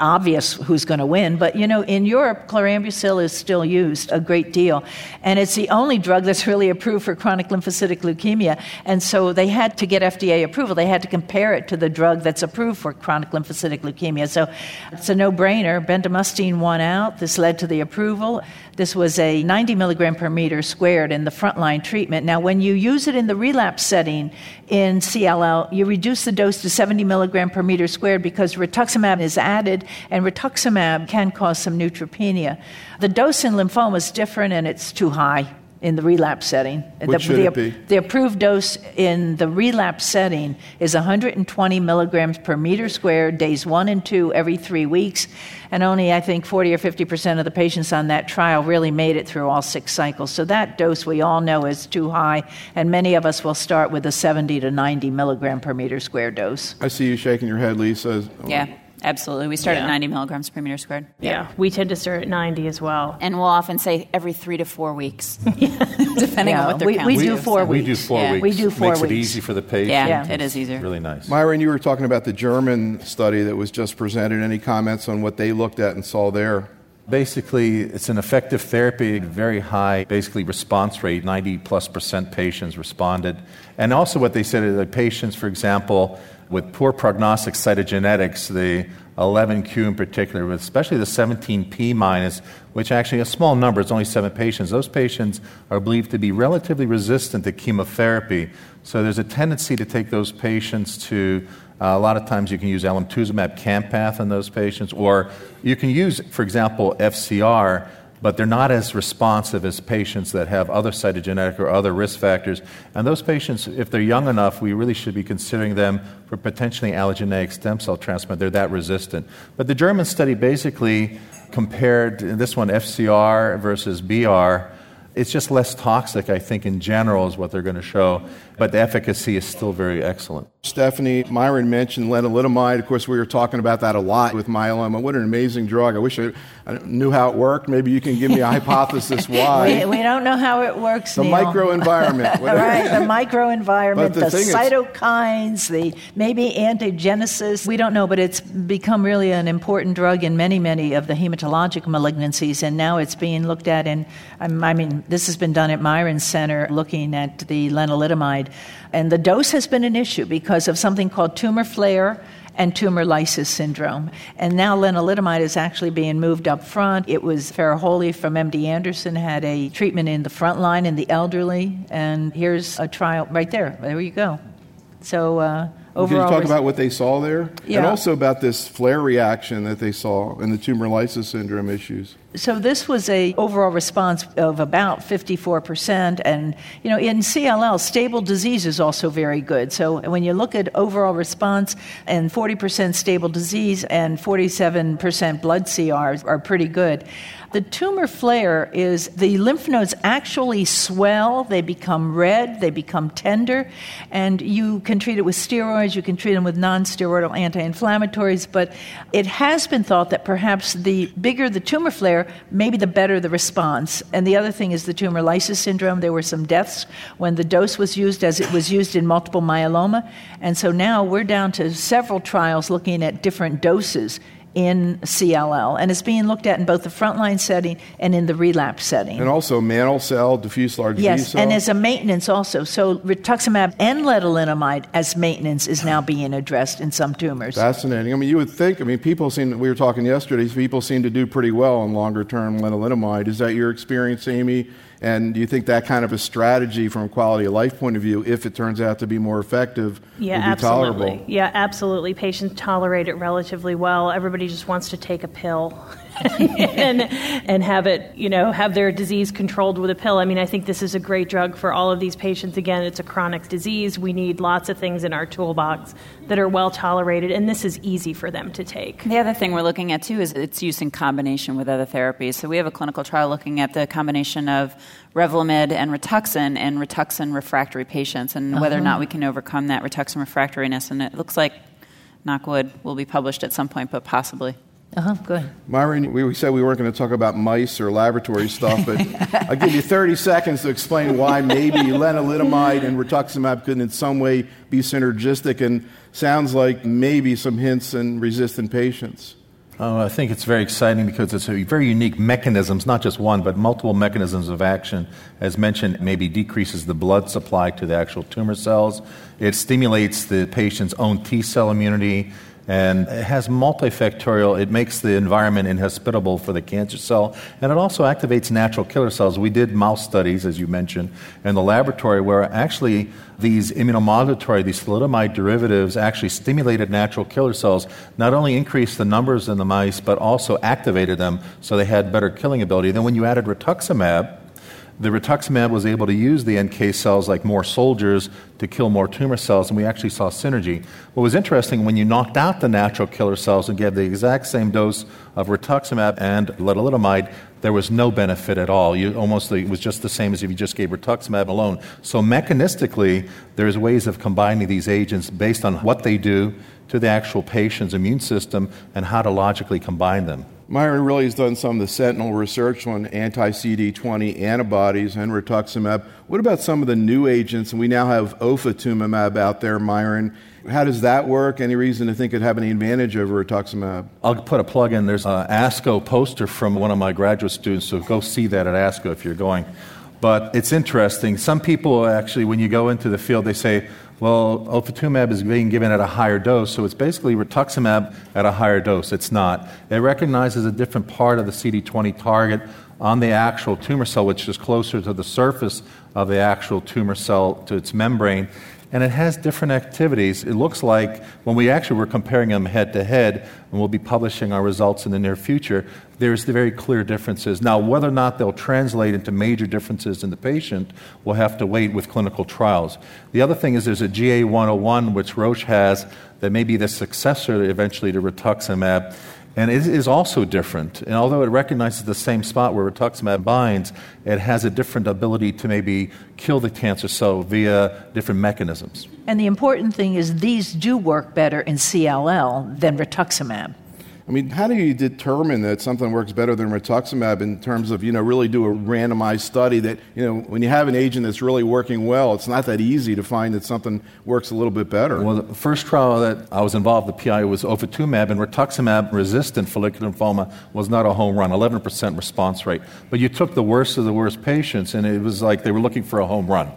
obvious who's going to win. But you know, in Europe, chlorambucil is still used a great deal, and it's the only drug that's really approved for chronic lymphocytic leukemia. And so they had to get FDA approval. They had to compare it to the drug that's approved for chronic lymphocytic leukemia. So it's a no-brainer. Bendamustine won out. This led to the approval. This was a 90 milligram per meter squared in the frontline treatment. Now, when you use it in the relapse setting in CLL, you reduce the dose to 70 milligram per meter squared because rituximab is added, and rituximab can cause some neutropenia. The dose in lymphoma is different, and it's too high in the relapse setting. What the, should the, it be? the approved dose in the relapse setting is 120 milligrams per meter squared, days one and two every three weeks. And only, I think, 40 or 50 percent of the patients on that trial really made it through all six cycles. So that dose we all know is too high, and many of us will start with a 70 to 90 milligram per meter squared dose. I see you shaking your head, Lisa. Yeah. Absolutely. We start Yeah. at 90 milligrams per meter squared. Yeah, we tend to start at 90 as well. And we'll often say every three to four weeks, depending Yeah, on what they're we- we counting. do four weeks. We weeks. do four Yeah. weeks. We do four Makes it easy for the patient. Yeah, Yeah. it is easier. Really nice. Myron, you were talking about the German study that was just presented. Any comments on what they looked at and saw there? Basically, it's an effective therapy, very high, basically, response rate 90 plus percent patients responded. And also, what they said is that patients, for example, with poor prognostic cytogenetics, the 11q in particular, but especially the 17p minus, which actually a small number, it's only seven patients, those patients are believed to be relatively resistant to chemotherapy. So there's a tendency to take those patients to uh, a lot of times you can use alemtuzumab campath in those patients, or you can use, for example, FCR, but they're not as responsive as patients that have other cytogenetic or other risk factors. And those patients, if they're young enough, we really should be considering them for potentially allogeneic stem cell transplant. They're that resistant. But the German study basically compared this one FCR versus BR it's just less toxic, I think, in general, is what they're going to show. But the efficacy is still very excellent. Stephanie, Myron mentioned lenalidomide. Of course, we were talking about that a lot with myeloma. What an amazing drug. I wish I, I knew how it worked. Maybe you can give me a hypothesis why. we, we, don't know how it works, The Neil. microenvironment. right, the microenvironment, the the, cytokines, the maybe angiogenesis. We don't know, but it's become really an important drug in many, many of the hematologic malignancies, and now it's being looked at in, um, I mean, this has been done at Myron Center looking at the lenalidomide. And the dose has been an issue because of something called tumor flare and tumor lysis syndrome. And now lenalidomide is actually being moved up front. It was Ferrajoli from MD Anderson had a treatment in the front line in the elderly, and here's a trial right there. There you go. So uh, Can you talk about what they saw there? And also about this flare reaction that they saw and the tumor lysis syndrome issues. so this was a overall response of about 54% and you know in cll stable disease is also very good. So when you look at overall response and 40% stable disease and 47% blood crs are pretty good the tumor flare is the lymph nodes actually swell they become red they become tender and you can treat it with steroids you can treat them with non-steroidal anti-inflammatories but it has been thought that perhaps the bigger the tumor flare maybe the better the response. And the other thing is the tumor lysis syndrome. There were some deaths when the dose was used as it was used in multiple myeloma. And so now we're down to several trials looking at different doses in CLL, and it's being looked at in both the frontline setting and in the relapse setting. And also mantle cell, diffuse large B Yes, cell. and as a maintenance also. So rituximab and lenalidomide as maintenance is now being addressed in some tumors. Fascinating. I mean, you would think, I mean, people seem, we were talking yesterday, people seem to do pretty well on longer term lenalidomide. Is that your experience, Amy? And do you think that kind of a strategy from a quality of life point of view, if it turns out to be more effective, Yeah, will be absolutely. tolerable? Yeah, absolutely. Patients tolerate it relatively well. Everybody just wants to take a pill and and have it, you know, have their disease controlled with a pill. I mean, I think this is a great drug for all of these patients. Again, it's a chronic disease. We need lots of things in our toolbox that are well tolerated, and this is easy for them to take. The other thing we're looking at too is its use in combination with other therapies. So we have a clinical trial looking at the combination of Revlimid and Rituxan in Rituxan refractory patients and whether or not uh-huh. we can overcome that Rituxan refractoriness. And it looks like, knockwood, will be published at some point, but possibly. Uh-huh, good. Myron, we, we said we weren't going to talk about mice or laboratory stuff, but I'll give you 30 seconds to explain why maybe lenalidomide and rituximab could in some way be synergistic and sounds like maybe some hints in resistant patients. Oh, I think it's very exciting because it's a very unique mechanisms, not just one, but multiple mechanisms of action. As mentioned, maybe decreases the blood supply to the actual tumor cells. It stimulates the patient's own T cell immunity. And it has multifactorial, it makes the environment inhospitable for the cancer cell, and it also activates natural killer cells. We did mouse studies, as you mentioned, in the laboratory where actually these immunomodulatory, these thalidomide derivatives actually stimulated natural killer cells, not only increased the numbers in the mice, but also activated them so they had better killing ability. Then when you added rituximab, the rituximab was able to use the NK cells like more soldiers to kill more tumor cells, and we actually saw synergy. What was interesting, when you knocked out the natural killer cells and gave the exact same dose of rituximab and lenalidomide, there was no benefit at all. You almost it was just the same as if you just gave rituximab alone. So mechanistically, there's ways of combining these agents based on what they do to the actual patient's immune system and how to logically combine them. Myron really has done some of the sentinel research on anti CD20 antibodies and rituximab. What about some of the new agents? And we now have ofatumumab out there, Myron. How does that work? Any reason to think it'd have any advantage over rituximab? I'll put a plug in. There's an ASCO poster from one of my graduate students, so go see that at ASCO if you're going. But it's interesting. Some people actually, when you go into the field, they say, well, ofatumumab is being given at a higher dose, so it's basically rituximab at a higher dose. It's not. It recognizes a different part of the CD20 target on the actual tumor cell, which is closer to the surface of the actual tumor cell to its membrane. And it has different activities. It looks like when we actually were comparing them head to head, and we'll be publishing our results in the near future, there's the very clear differences. Now, whether or not they'll translate into major differences in the patient, we'll have to wait with clinical trials. The other thing is there's a GA101, which Roche has, that may be the successor eventually to rituximab. And it is also different. And although it recognizes the same spot where rituximab binds, it has a different ability to maybe kill the cancer cell via different mechanisms. And the important thing is these do work better in CLL than rituximab. I mean, how do you determine that something works better than rituximab in terms of, you know, really do a randomized study that, you know, when you have an agent that's really working well, it's not that easy to find that something works a little bit better? Well, the first trial that I was involved, the PI was ofatumumab, and rituximab resistant follicular lymphoma was not a home run, 11% response rate. But you took the worst of the worst patients, and it was like they were looking for a home run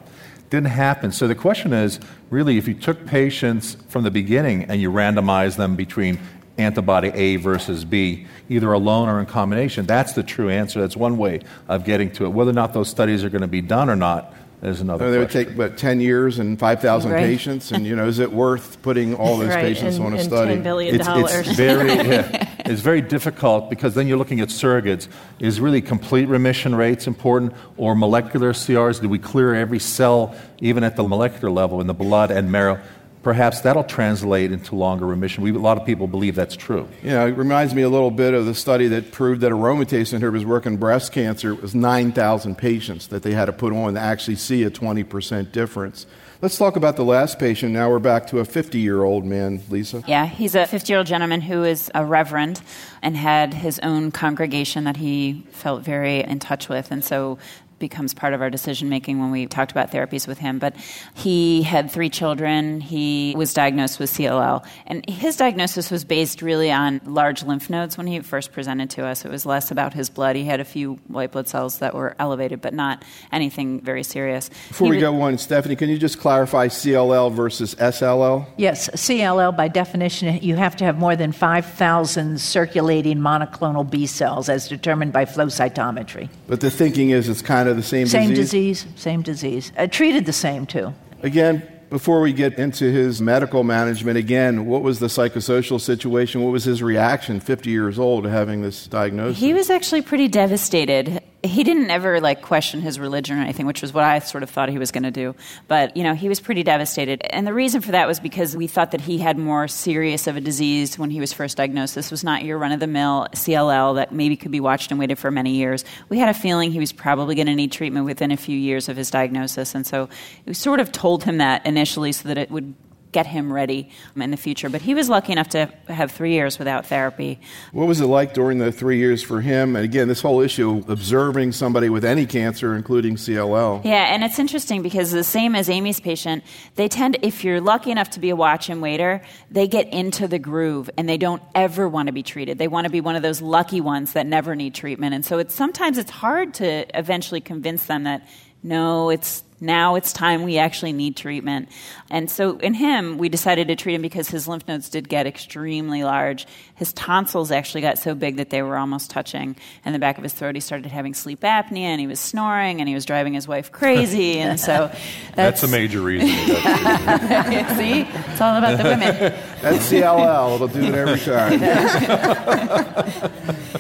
didn't happen. So the question is really, if you took patients from the beginning and you randomized them between antibody A versus B, either alone or in combination. That's the true answer. That's one way of getting to it. Whether or not those studies are going to be done or not is another. So they would take what ten years and five thousand right. patients, and you know, is it worth putting all those right. patients and, on a and study? Ten billion it's, dollars. It's very, yeah, it's very difficult because then you're looking at surrogates. Is really complete remission rates important, or molecular CRs? Do we clear every cell, even at the molecular level in the blood and marrow? Perhaps that'll translate into longer remission. We, a lot of people believe that's true. Yeah, it reminds me a little bit of the study that proved that aromatase inhibitors work in breast cancer. It was 9,000 patients that they had to put on to actually see a 20% difference. Let's talk about the last patient. Now we're back to a 50 year old man, Lisa. Yeah, he's a 50 year old gentleman who is a reverend and had his own congregation that he felt very in touch with. And so becomes part of our decision making when we talked about therapies with him. But he had three children. He was diagnosed with CLL. And his diagnosis was based really on large lymph nodes when he first presented to us. It was less about his blood. He had a few white blood cells that were elevated, but not anything very serious. Before he we go on, Stephanie, can you just clarify CLL versus SLL? Yes, CLL, by definition, you have to have more than 5,000 circulating monoclonal B cells as determined by flow cytometry. But the thinking is it's kind of of the same, same disease? disease? Same disease. Uh, treated the same, too. Again, before we get into his medical management, again, what was the psychosocial situation? What was his reaction, 50 years old, having this diagnosis? He was actually pretty devastated he didn't ever like question his religion or anything, which was what I sort of thought he was going to do. But you know, he was pretty devastated, and the reason for that was because we thought that he had more serious of a disease when he was first diagnosed. This was not your run of the mill CLL that maybe could be watched and waited for many years. We had a feeling he was probably going to need treatment within a few years of his diagnosis, and so we sort of told him that initially so that it would get him ready in the future. But he was lucky enough to have three years without therapy. What was it like during the three years for him? And again, this whole issue of observing somebody with any cancer, including CLL. Yeah, and it's interesting because the same as Amy's patient, they tend, if you're lucky enough to be a watch and waiter, they get into the groove and they don't ever want to be treated. They want to be one of those lucky ones that never need treatment. And so it's sometimes it's hard to eventually convince them that no, it's now it's time we actually need treatment. And so in him, we decided to treat him because his lymph nodes did get extremely large. His tonsils actually got so big that they were almost touching in the back of his throat. He started having sleep apnea and he was snoring and he was driving his wife crazy. and so that's, that's a major reason. See? It's all about the women. That's CLL. It'll do it every time.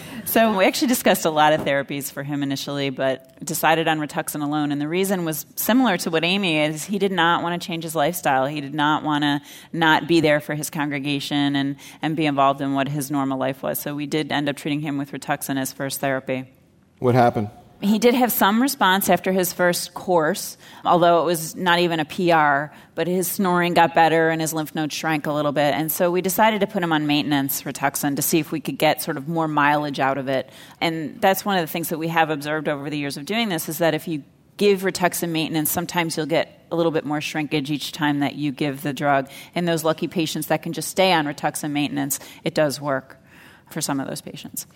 So we actually discussed a lot of therapies for him initially, but decided on Rituxan alone. And the reason was similar to what Amy is. He did not want to change his lifestyle. He did not want to not be there for his congregation and, and be involved in what his normal life was. So we did end up treating him with Rituxan as first therapy. What happened? He did have some response after his first course, although it was not even a PR, but his snoring got better and his lymph nodes shrank a little bit. And so we decided to put him on maintenance Rituxan to see if we could get sort of more mileage out of it. And that's one of the things that we have observed over the years of doing this is that if you give Rituxan maintenance, sometimes you'll get a little bit more shrinkage each time that you give the drug. And those lucky patients that can just stay on Rituxan maintenance, it does work for some of those patients.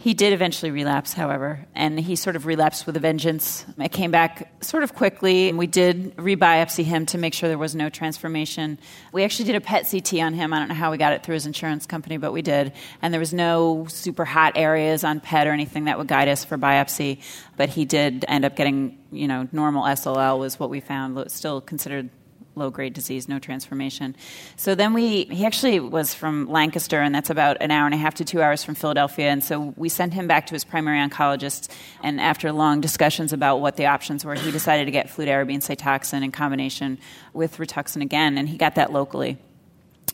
He did eventually relapse, however, and he sort of relapsed with a vengeance. It came back sort of quickly, and we did rebiopsy him to make sure there was no transformation. We actually did a PET CT on him. I don't know how we got it through his insurance company, but we did. And there was no super hot areas on PET or anything that would guide us for biopsy. But he did end up getting, you know, normal SLL was what we found, still considered low grade disease, no transformation. So then we, he actually was from Lancaster, and that's about an hour and a half to two hours from Philadelphia. And so we sent him back to his primary oncologist. And after long discussions about what the options were, he decided to get fludarabine Cytoxan in combination with Rituxan again, and he got that locally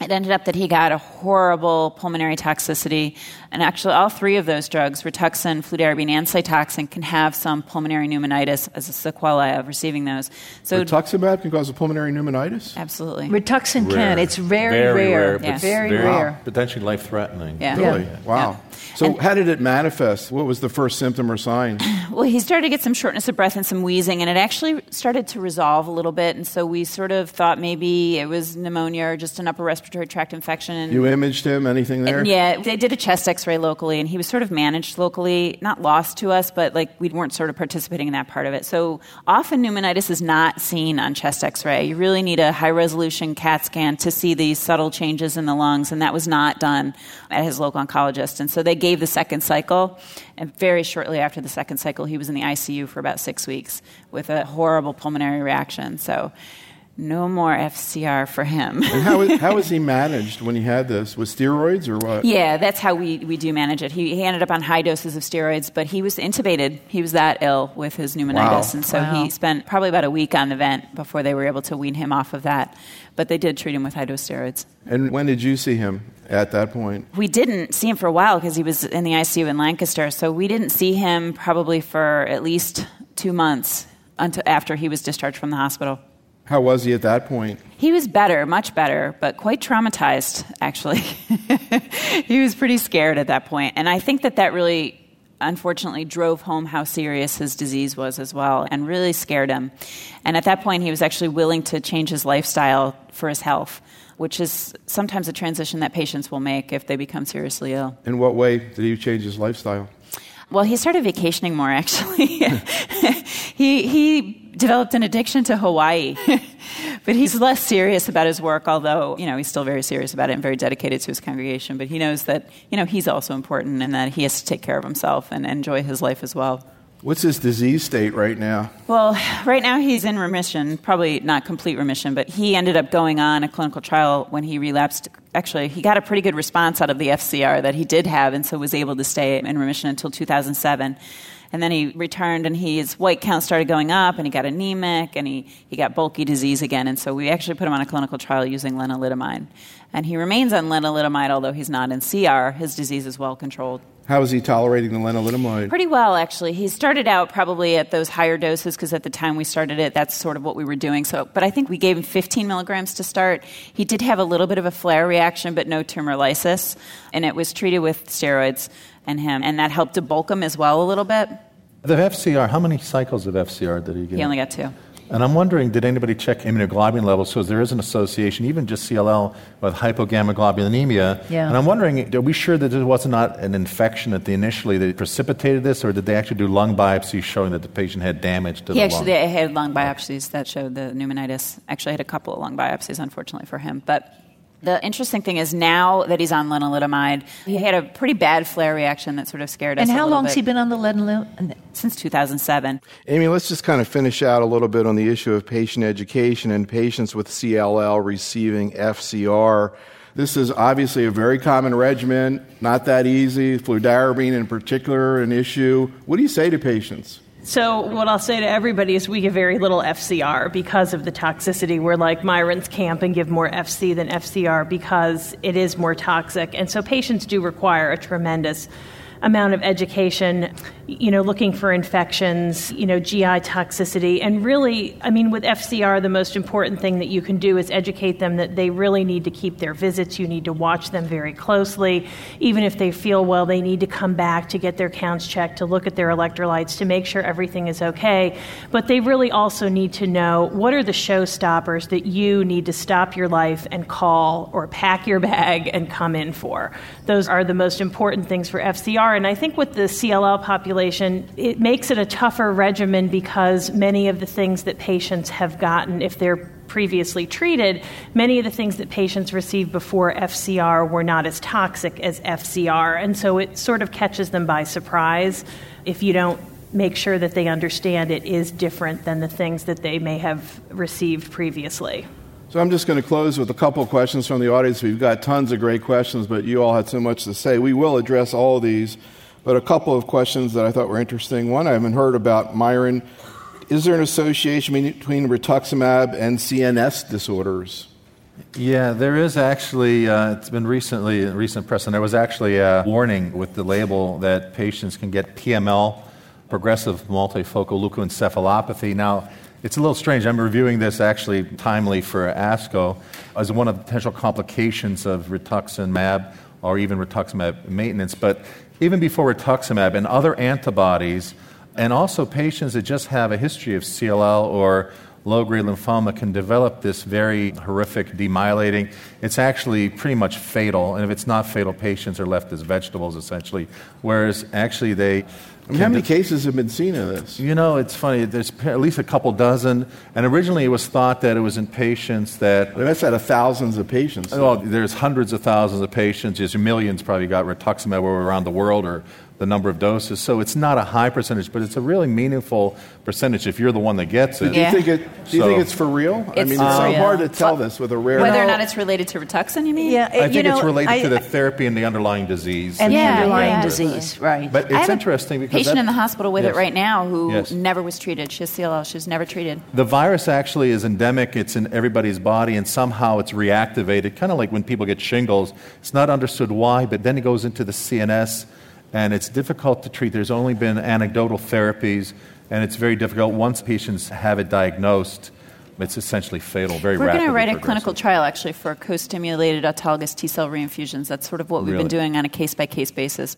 it ended up that he got a horrible pulmonary toxicity. And actually, all three of those drugs, Rituxan, fludarabine, and Cytoxan, can have some pulmonary pneumonitis as a sequelae of receiving those. So Rituximab can cause a pulmonary pneumonitis? Absolutely. Rituxan rare. can. It's very, very rare. rare yeah. Very, very rare. Potentially life threatening. Yeah. Really? Yeah. Wow. Yeah. So, and, how did it manifest? What was the first symptom or sign? Well, he started to get some shortness of breath and some wheezing, and it actually started to resolve a little bit. And so we sort of thought maybe it was pneumonia or just an upper respiratory tract infection. And, you imaged him? Anything there? yeah, they did a chest x ray locally, and he was sort of managed locally, not lost to us, but like we weren't sort of participating in that part of it. So often pneumonitis is not seen on chest x ray. You really need a high resolution CAT scan to see these subtle changes in the lungs, and that was not done at his local oncologist. And so they gave the second cycle, and very shortly after the second cycle, he was in the ICU for about six weeks with a horrible pulmonary reaction. So no more FCR for him. and how, how was he managed when he had this? With steroids or what? Yeah, that's how we, we do manage it. He, he ended up on high doses of steroids, but he was intubated. He was that ill with his pneumonitis. Wow. And so Wow. he spent probably about a week on the vent before they were able to wean him off of that. But they did treat him with high dose steroids. And when did you see him at that point? We didn't see him for a while because he was in the ICU in Lancaster. So we didn't see him probably for at least two months until after he was discharged from the hospital. How was he at that point? He was better, much better, but quite traumatized, actually. he was pretty scared at that point. And I think that that really, unfortunately, drove home how serious his disease was as well and really scared him. And at that point, he was actually willing to change his lifestyle for his health, which is sometimes a transition that patients will make if they become seriously ill. In what way did he change his lifestyle? Well, he started vacationing more, actually. he, he developed an addiction to Hawaii. but he's less serious about his work, although, you know, he's still very serious about it and very dedicated to his congregation. But he knows that, you know, he's also important and that he has to take care of himself and enjoy his life as well. What's his disease state right now? Well, right now he's in remission, probably not complete remission, but he ended up going on a clinical trial when he relapsed. Actually, he got a pretty good response out of the FCR that he did have, and so was able to stay in remission until 2007. And then he returned, and his white count started going up, and he got anemic, and he, he got bulky disease again. And so we actually put him on a clinical trial using lenalidomide. And he remains on lenalidomide, although he's not in CR. His disease is well controlled. How is he tolerating the lenalidomide? Pretty well, actually. He started out probably at those higher doses because at the time we started it, that's sort of what we were doing. So, but I think we gave him 15 milligrams to start. He did have a little bit of a flare reaction, but no tumor lysis, and it was treated with steroids and him, and that helped to bulk him as well a little bit. The FCR, how many cycles of FCR did he get? He only got two. And I'm wondering, did anybody check immunoglobulin levels? So there is an association, even just CLL, with hypogammaglobulinemia. Yeah. And I'm wondering, are we sure that there was not an infection at the initially that precipitated this, or did they actually do lung biopsies showing that the patient had damage to He the actually lung? had lung biopsies that showed the pneumonitis. Actually, I had a couple of lung biopsies, unfortunately for him. But the interesting thing is now that he's on lenalidomide, he had a pretty bad flare reaction that sort of scared us. And how little long's bit. he been on the lenalidomide? Uh, Since 2007. Amy, let's just kind of finish out a little bit on the issue of patient education and patients with CLL receiving FCR. This is obviously a very common regimen, not that easy. Fludarabine, in particular, an issue. What do you say to patients? So, what I'll say to everybody is we give very little FCR because of the toxicity. We're like Myron's camp and give more FC than FCR because it is more toxic. And so, patients do require a tremendous amount of education. You know, looking for infections, you know, GI toxicity. And really, I mean, with FCR, the most important thing that you can do is educate them that they really need to keep their visits. You need to watch them very closely. Even if they feel well, they need to come back to get their counts checked, to look at their electrolytes, to make sure everything is okay. But they really also need to know what are the showstoppers that you need to stop your life and call or pack your bag and come in for. Those are the most important things for FCR. And I think with the CLL population, it makes it a tougher regimen because many of the things that patients have gotten, if they're previously treated, many of the things that patients received before FCR were not as toxic as FCR. And so it sort of catches them by surprise if you don't make sure that they understand it is different than the things that they may have received previously. So I'm just going to close with a couple of questions from the audience. We've got tons of great questions, but you all had so much to say. We will address all these, but a couple of questions that I thought were interesting. One, I haven't heard about Myron. Is there an association between rituximab and CNS disorders? Yeah, there is actually, uh, it's been recently, in recent press, and there was actually a warning with the label that patients can get PML, progressive multifocal leukoencephalopathy. Now, it's a little strange. I'm reviewing this actually timely for ASCO as one of the potential complications of rituximab or even rituximab maintenance. But even before rituximab and other antibodies, and also patients that just have a history of CLL or low grade lymphoma can develop this very horrific demyelinating. It's actually pretty much fatal, and if it's not fatal, patients are left as vegetables essentially. Whereas actually they I mean, how many cases have been seen of this? You know, it's funny. There's at least a couple dozen, and originally it was thought that it was in patients that. Well, that's out of thousands of patients. Oh, there's hundreds of thousands of patients. There's millions probably got rituximab around the world, or the number of doses. So it's not a high percentage, but it's a really meaningful percentage if you're the one that gets it. Yeah. Do you think it? Do you So- think it's for real? I mean, for it's so real. hard to tell this with a rare. Whether or not it's related to Rituxan, you mean? Yeah, I think know, it's related I- to the therapy and the underlying disease. and Yeah, the underlying yeah. disease, right? but I it's have a interesting because patient that- in the hospital with Yes. it right now who Yes. never was treated. She has CLL. She was never treated. The virus actually is endemic. It's in everybody's body, and somehow it's reactivated. Kind of like when people get shingles. It's not understood why, but then it goes into the CNS, and it's difficult to treat. There's only been anecdotal therapies, and it's very difficult. Once patients have it diagnosed, it's essentially fatal, very We're going to write a clinical trial actually for co-stimulated autologous T cell reinfusions. That's sort of what we've Really? been doing on a case by case basis.